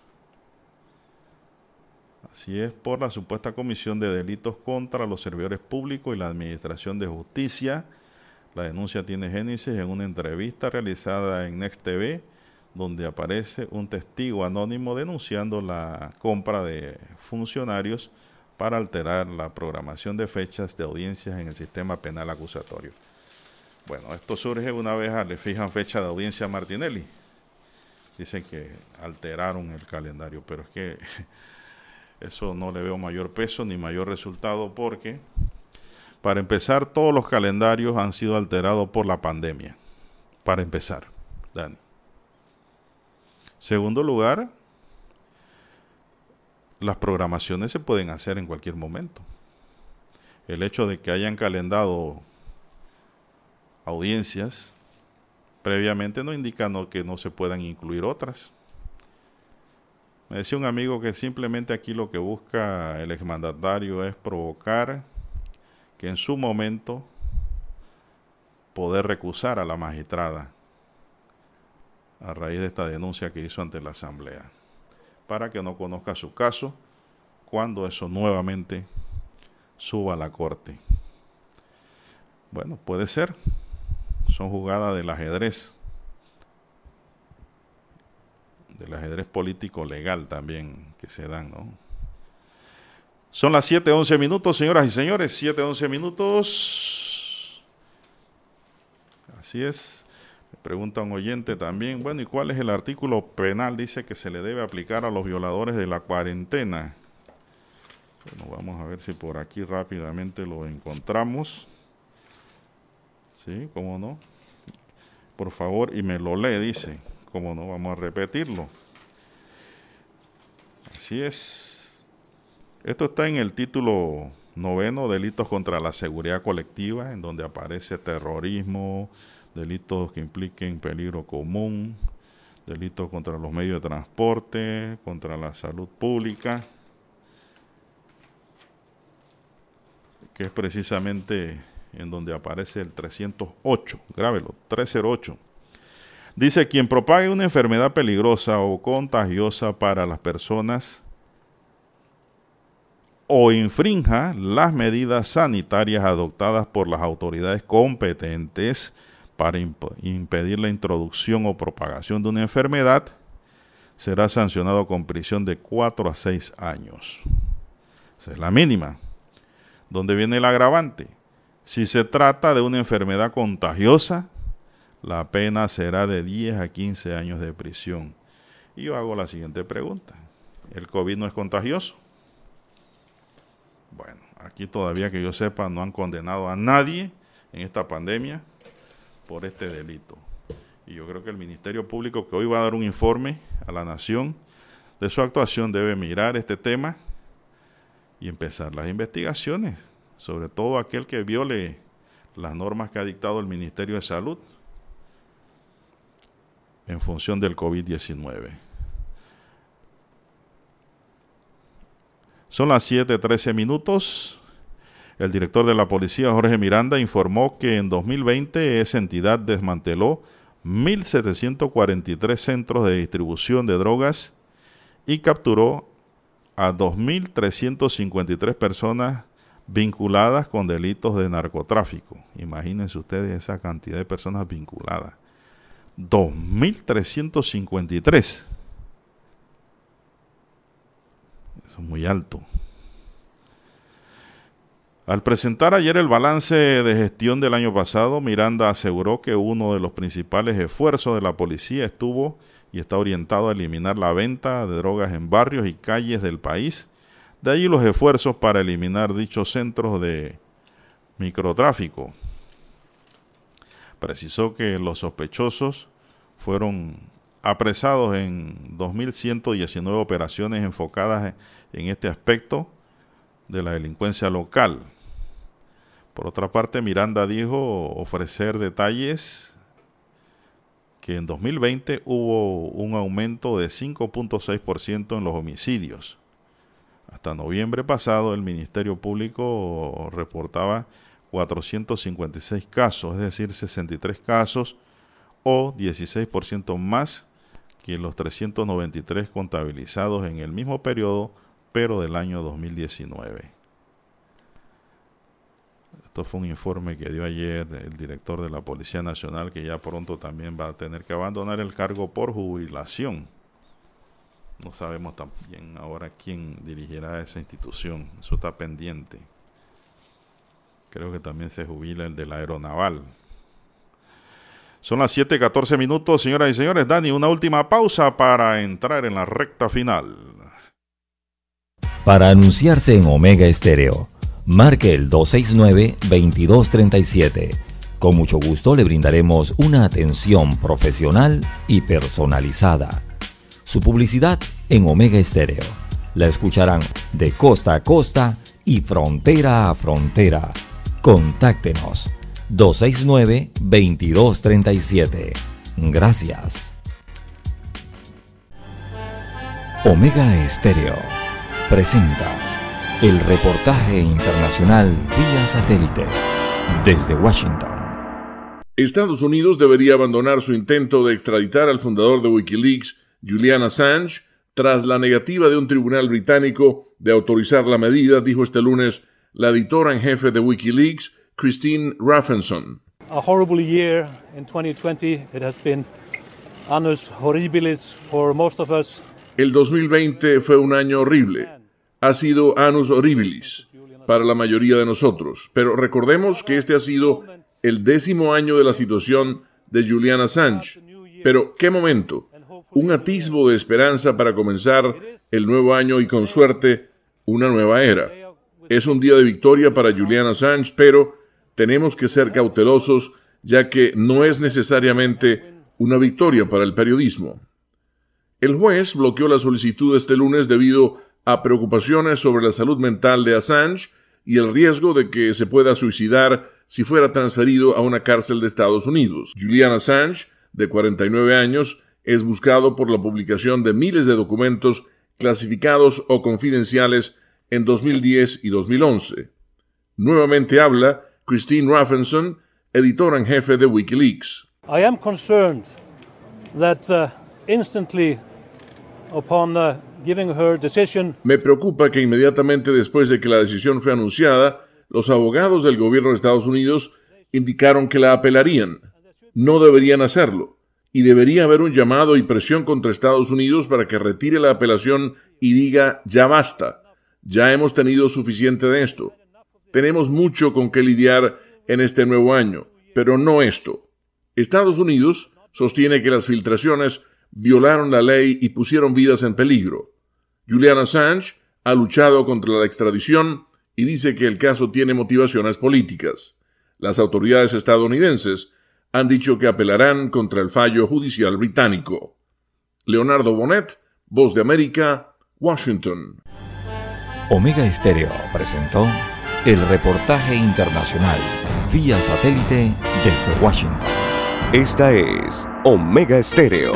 Así es, por la supuesta comisión de delitos contra los servidores públicos y la Administración de Justicia la denuncia tiene génesis en una entrevista realizada en Next TV, donde aparece un testigo anónimo denunciando la compra de funcionarios para alterar la programación de fechas de audiencias en el sistema penal acusatorio. Bueno, esto surge una vez le fijan fecha de audiencia a Martinelli. Dicen que alteraron el calendario, pero es que eso no le veo mayor peso ni mayor resultado porque para empezar, todos los calendarios han sido alterados por la pandemia. Para empezar, Dani. Segundo lugar, las programaciones se pueden hacer en cualquier momento. El hecho de que hayan calendado audiencias previamente no indica que no se puedan incluir otras. Me decía un amigo que simplemente aquí lo que busca el exmandatario es provocar que en su momento poder recusar a la magistrada a raíz de esta denuncia que hizo ante la Asamblea, para que no conozca su caso cuando eso nuevamente suba a la Corte. Bueno, puede ser. Son jugadas del ajedrez, del ajedrez político legal también que se dan, ¿no? Son las 7:11 minutos, señoras y señores, 7:11 minutos. Así es. Me pregunta un oyente también, bueno, ¿y cuál es el artículo penal? Dice que se le debe aplicar a los violadores de la cuarentena. Bueno, vamos a ver si por aquí rápidamente lo encontramos. Sí, cómo no. Por favor, y me lo lee, dice. como no, vamos a repetirlo. Así es. Esto está en el título noveno, delitos contra la seguridad colectiva, en donde aparece terrorismo, delitos que impliquen peligro común, delitos contra los medios de transporte, contra la salud pública, que es precisamente en donde aparece el 308, grábelo, 308. Dice, quien propague una enfermedad peligrosa o contagiosa para las personas o infrinja las medidas sanitarias adoptadas por las autoridades competentes para impedir la introducción o propagación de una enfermedad, será sancionado con prisión de 4 a 6 años. Esa es la mínima. ¿Dónde viene el agravante? Si se trata de una enfermedad contagiosa, la pena será de 10 a 15 años de prisión. Y yo hago la siguiente pregunta. ¿El COVID no es contagioso? Bueno, aquí todavía que yo sepa no han condenado a nadie en esta pandemia por este delito. Y yo creo que el Ministerio Público que hoy va a dar un informe a la nación de su actuación debe mirar este tema y empezar las investigaciones, sobre todo aquel que viole las normas que ha dictado el Ministerio de Salud en función del COVID-19. Son las 7:13 minutos. El director de la policía, Jorge Miranda, informó que en 2020 esa entidad desmanteló 1.743 centros de distribución de drogas y capturó a 2.353 personas vinculadas con delitos de narcotráfico. Imagínense ustedes esa cantidad de personas vinculadas. 2.353. Eso es muy alto. Al presentar ayer el balance de gestión del año pasado, Miranda aseguró que uno de los principales esfuerzos de la policía estuvo y está orientado a eliminar la venta de drogas en barrios y calles del país. De allí los esfuerzos para eliminar dichos centros de microtráfico. Precisó que los sospechosos fueron apresados en 2.119 operaciones enfocadas en este aspecto de la delincuencia local. Por otra parte, Miranda dijo ofrecer detalles que en 2020 hubo un aumento de 5.6% en los homicidios. Hasta noviembre pasado el Ministerio Público reportaba 456 casos, es decir, 63 casos o 16% más que los 393 contabilizados en el mismo periodo, pero del año 2019. Esto fue un informe que dio ayer el director de la Policía Nacional, que ya pronto también va a tener que abandonar el cargo por jubilación. No sabemos también ahora quién dirigirá esa institución. Eso está pendiente. Creo que también se jubila el de la aeronaval. Son las 7:14 minutos, señoras y señores. Dani, una última pausa para entrar en la recta final. Para anunciarse en Omega Estéreo, marque el 269-2237. Con mucho gusto le brindaremos una atención profesional y personalizada. Su publicidad en Omega Estéreo. La escucharán de costa a costa y frontera a frontera. Contáctenos 269-2237. Gracias. Omega Estéreo presenta el reportaje internacional vía satélite desde Washington. Estados Unidos debería abandonar su intento de extraditar al fundador de Wikileaks, Julian Assange, tras la negativa de un tribunal británico de autorizar la medida, dijo este lunes la editora en jefe de Wikileaks, Christine Raffenson. A horrible year in 2020. It has been annus horribilis for most of us. El 2020 fue un año horrible. Ha sido annus horribilis para la mayoría de nosotros. Pero recordemos que este ha sido el décimo año de la situación de Julian Assange. Pero, ¿qué momento? Un atisbo de esperanza para comenzar el nuevo año y con suerte una nueva era. Es un día de victoria para Julian Assange, pero tenemos que ser cautelosos ya que no es necesariamente una victoria para el periodismo. El juez bloqueó la solicitud este lunes debido a preocupaciones sobre la salud mental de Assange y el riesgo de que se pueda suicidar si fuera transferido a una cárcel de Estados Unidos. Julian Assange, de 49 años, es buscado por la publicación de miles de documentos clasificados o confidenciales en 2010 y 2011. Nuevamente habla Christine Raffenson, editora en jefe de Wikileaks. I am concerned that uh, instantly upon uh, giving her decision Me preocupa que inmediatamente después de que la decisión fue anunciada, los abogados del gobierno de Estados Unidos indicaron que la apelarían. No deberían hacerlo. Y debería haber un llamado y presión contra Estados Unidos para que retire la apelación y diga ya basta. Ya hemos tenido suficiente de esto. Tenemos mucho con qué lidiar en este nuevo año, pero no esto. Estados Unidos sostiene que las filtraciones violaron la ley y pusieron vidas en peligro. Julian Assange ha luchado contra la extradición y dice que el caso tiene motivaciones políticas. Las autoridades estadounidenses han dicho que apelarán contra el fallo judicial británico. Leonardo Bonet, Voz de América, Washington. Omega Estéreo presentó el reportaje internacional vía satélite desde Washington. Esta es Omega Estéreo.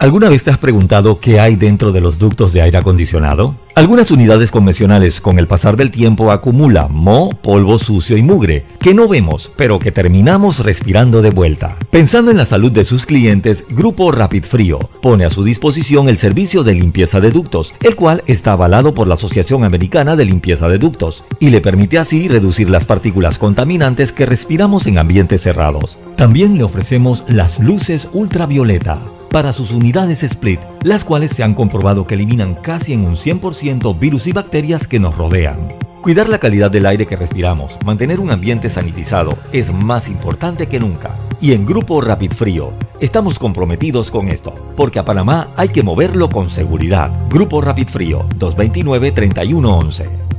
¿Alguna vez te has preguntado qué hay dentro de los ductos de aire acondicionado? Algunas unidades convencionales con el pasar del tiempo acumulan moho, polvo sucio y mugre, que no vemos, pero que terminamos respirando de vuelta. Pensando en la salud de sus clientes, Grupo Rapid Frío pone a su disposición el servicio de limpieza de ductos, el cual está avalado por la Asociación Americana de Limpieza de Ductos, y le permite así reducir las partículas contaminantes que respiramos en ambientes cerrados. También le ofrecemos las luces ultravioleta para sus unidades Split, las cuales se han comprobado que eliminan casi en un 100% virus y bacterias que nos rodean. Cuidar la calidad del aire que respiramos, mantener un ambiente sanitizado es más importante que nunca. Y en Grupo Rapid Frío estamos comprometidos con esto, porque a Panamá hay que moverlo con seguridad. Grupo Rapid Frío 229 3111.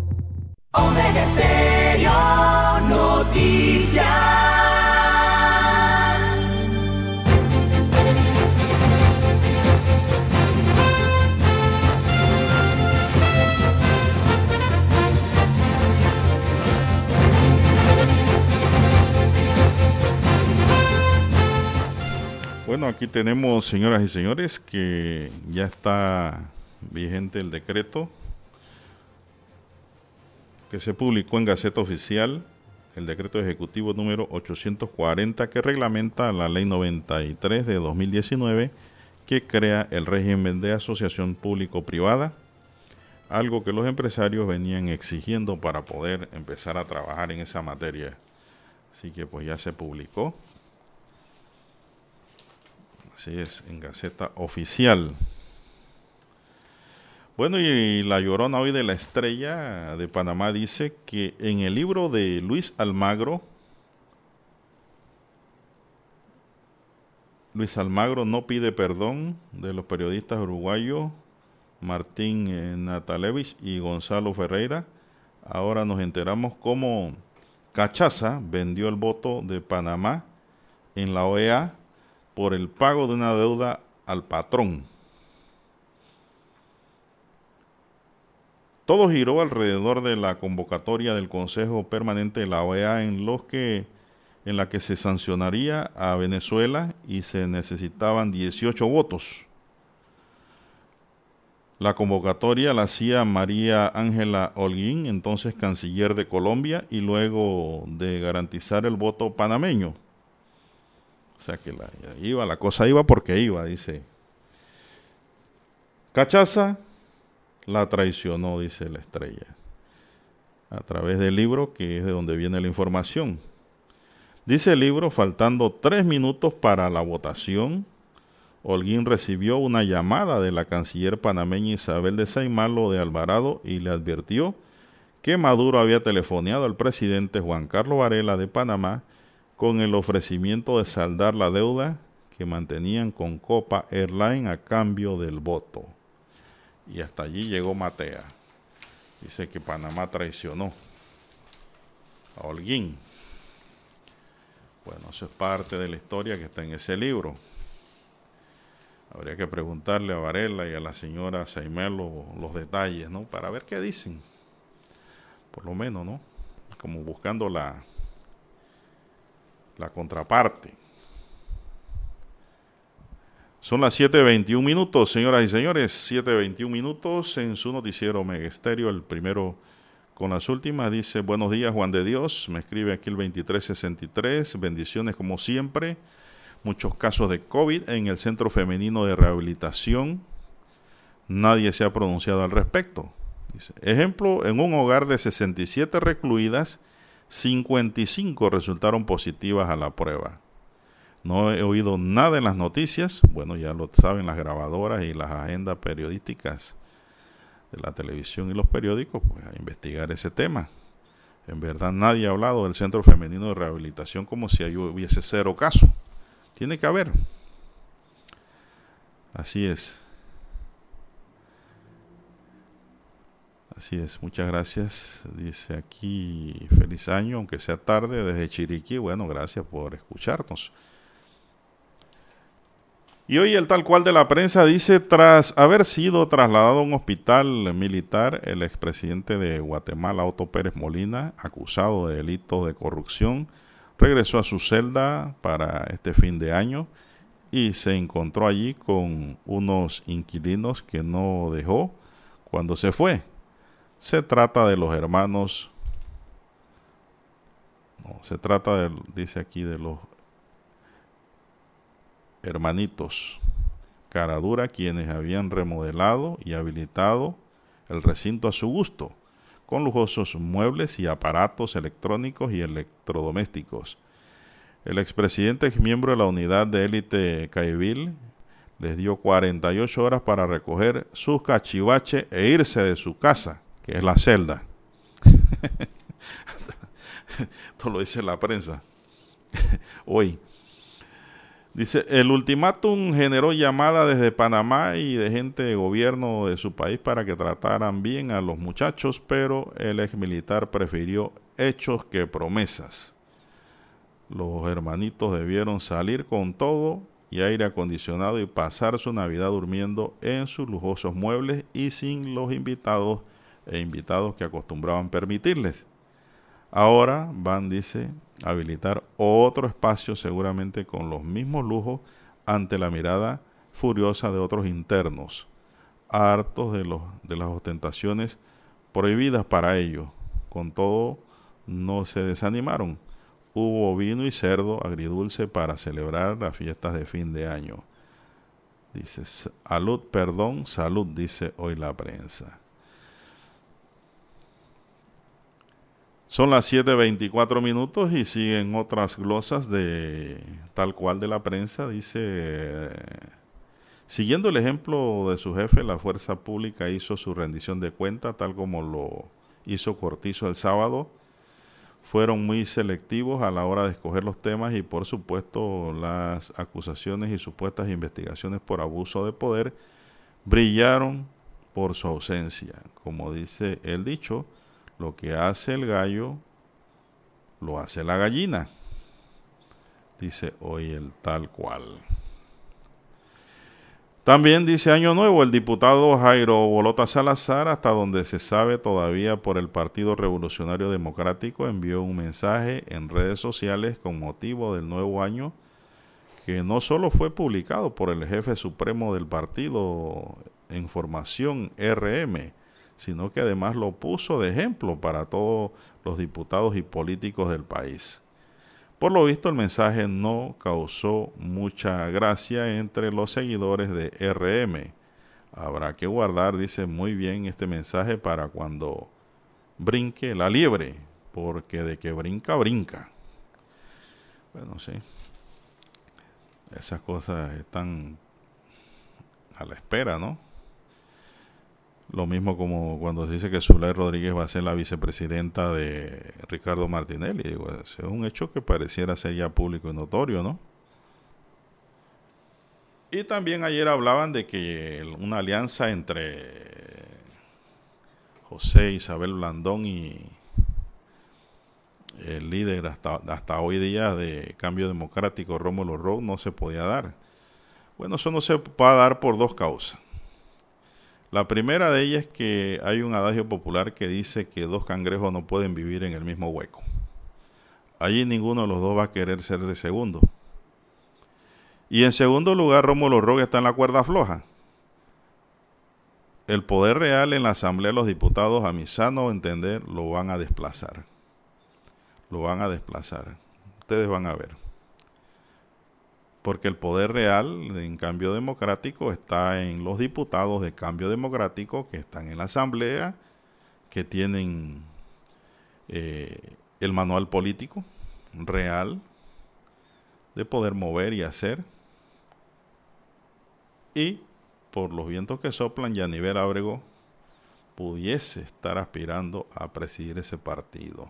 Bueno, aquí tenemos, señoras y señores, que ya está vigente el decreto que se publicó en Gaceta Oficial, el decreto ejecutivo número 840 que reglamenta la ley 93 de 2019 que crea el régimen de asociación público-privada, algo que los empresarios venían exigiendo para poder empezar a trabajar en esa materia. Así que pues ya se publicó. Así es, en Gaceta Oficial. Bueno, y la llorona hoy de la estrella de Panamá dice que en el libro de Luis Almagro, Luis Almagro no pide perdón de los periodistas uruguayos Martín eh, Natalevich y Gonzalo Ferreira. Ahora nos enteramos cómo Cachaza vendió el voto de Panamá en la OEA por el pago de una deuda al patrón. Todo giró alrededor de la convocatoria del Consejo Permanente de la OEA en los que en la que se sancionaría a Venezuela y se necesitaban 18 votos. La convocatoria la hacía María Ángela Holguín, entonces canciller de Colombia, y luego de garantizar el voto panameño. O sea que la, iba, la cosa iba porque iba, dice. Cachaza la traicionó, dice la estrella, a través del libro que es de donde viene la información. Dice el libro, faltando tres minutos para la votación, Holguín recibió una llamada de la canciller panameña Isabel de Saimalo de Alvarado y le advirtió que Maduro había telefoneado al presidente Juan Carlos Varela de Panamá con el ofrecimiento de saldar la deuda que mantenían con Copa Airline a cambio del voto. Y hasta allí llegó Matea. Dice que Panamá traicionó a Holguín. Bueno, eso es parte de la historia que está en ese libro. Habría que preguntarle a Varela y a la señora Saimelo los detalles, ¿no? Para ver qué dicen. Por lo menos, ¿no? Como buscando la, la contraparte. Son las 7.21 minutos, señoras y señores. 7.21 minutos en su noticiero Megesterio, el primero con las últimas. Dice, buenos días Juan de Dios. Me escribe aquí el 2363. Bendiciones como siempre muchos casos de COVID en el Centro Femenino de Rehabilitación. Nadie se ha pronunciado al respecto. ejemplo, en un hogar de 67 recluidas, 55 resultaron positivas a la prueba. No he oído nada en las noticias, bueno, ya lo saben las grabadoras y las agendas periodísticas de la televisión y los periódicos, pues a investigar ese tema. En verdad nadie ha hablado del Centro Femenino de Rehabilitación como si ahí hubiese cero caso. Tiene que haber. Así es. Así es, muchas gracias. Dice aquí, feliz año, aunque sea tarde, desde Chiriquí. Bueno, gracias por escucharnos. Y hoy el tal cual de la prensa dice, tras haber sido trasladado a un hospital militar, el expresidente de Guatemala, Otto Pérez Molina, acusado de delitos de corrupción, regresó a su celda para este fin de año y se encontró allí con unos inquilinos que no dejó cuando se fue. Se trata de los hermanos, no, se trata, de, dice aquí, de los hermanitos. Caradura, quienes habían remodelado y habilitado el recinto a su gusto con lujosos muebles y aparatos electrónicos y electrodomésticos. El expresidente ex miembro de la unidad de élite Caivil les dio 48 horas para recoger sus cachivaches e irse de su casa, que es la celda. Esto lo dice la prensa hoy. Dice, el ultimátum generó llamada desde Panamá y de gente de gobierno de su país para que trataran bien a los muchachos, pero el ex militar prefirió hechos que promesas. Los hermanitos debieron salir con todo y aire acondicionado y pasar su Navidad durmiendo en sus lujosos muebles y sin los invitados e invitados que acostumbraban permitirles. Ahora van, dice, a habilitar otro espacio seguramente con los mismos lujos ante la mirada furiosa de otros internos, hartos de, los, de las ostentaciones prohibidas para ellos. Con todo, no se desanimaron. Hubo vino y cerdo agridulce para celebrar las fiestas de fin de año. Dice, salud, perdón, salud, dice hoy la prensa. Son las 7.24 minutos y siguen otras glosas de tal cual de la prensa. Dice, siguiendo el ejemplo de su jefe, la fuerza pública hizo su rendición de cuenta tal como lo hizo Cortizo el sábado. Fueron muy selectivos a la hora de escoger los temas y por supuesto las acusaciones y supuestas investigaciones por abuso de poder brillaron por su ausencia. Como dice el dicho, lo que hace el gallo, lo hace la gallina. Dice hoy el tal cual. También dice Año Nuevo, el diputado Jairo Bolota Salazar, hasta donde se sabe todavía por el Partido Revolucionario Democrático, envió un mensaje en redes sociales con motivo del nuevo año que no solo fue publicado por el jefe supremo del partido en formación RM, sino que además lo puso de ejemplo para todos los diputados y políticos del país. Por lo visto el mensaje no causó mucha gracia entre los seguidores de RM. Habrá que guardar, dice muy bien, este mensaje para cuando brinque la liebre, porque de que brinca, brinca. Bueno, sí. Esas cosas están a la espera, ¿no? Lo mismo como cuando se dice que Zulay Rodríguez va a ser la vicepresidenta de Ricardo Martinelli. Digo, es un hecho que pareciera ser ya público y notorio, ¿no? Y también ayer hablaban de que una alianza entre José Isabel Blandón y el líder hasta, hasta hoy día de cambio democrático, Rómulo Rowe, no se podía dar. Bueno, eso no se va a dar por dos causas. La primera de ellas es que hay un adagio popular que dice que dos cangrejos no pueden vivir en el mismo hueco. Allí ninguno de los dos va a querer ser de segundo. Y en segundo lugar, Rómulo Rogue está en la cuerda floja. El poder real en la Asamblea de los Diputados, a mi sano entender, lo van a desplazar. Lo van a desplazar. Ustedes van a ver porque el poder real en cambio democrático está en los diputados de cambio democrático que están en la asamblea, que tienen eh, el manual político real de poder mover y hacer. Y por los vientos que soplan, Yanivel Ábrego pudiese estar aspirando a presidir ese partido.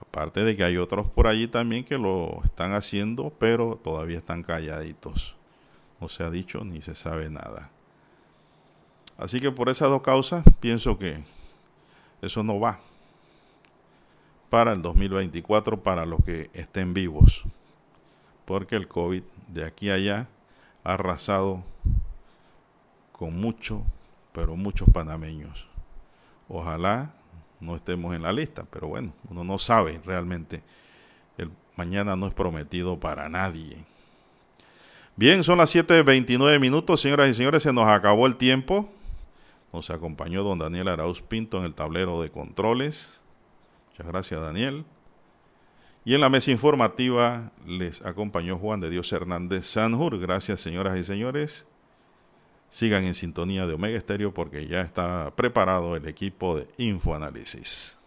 Aparte de que hay otros por allí también que lo están haciendo, pero todavía están calladitos. No se ha dicho ni se sabe nada. Así que por esas dos causas pienso que eso no va para el 2024 para los que estén vivos. Porque el COVID de aquí a allá ha arrasado con mucho, pero muchos panameños. Ojalá no estemos en la lista, pero bueno, uno no sabe realmente. El mañana no es prometido para nadie. Bien, son las 7.29 minutos, señoras y señores, se nos acabó el tiempo. Nos acompañó don Daniel Arauz Pinto en el tablero de controles. Muchas gracias, Daniel. Y en la mesa informativa les acompañó Juan de Dios Hernández Sanjur. Gracias, señoras y señores. Sigan en sintonía de Omega Estéreo porque ya está preparado el equipo de Infoanálisis.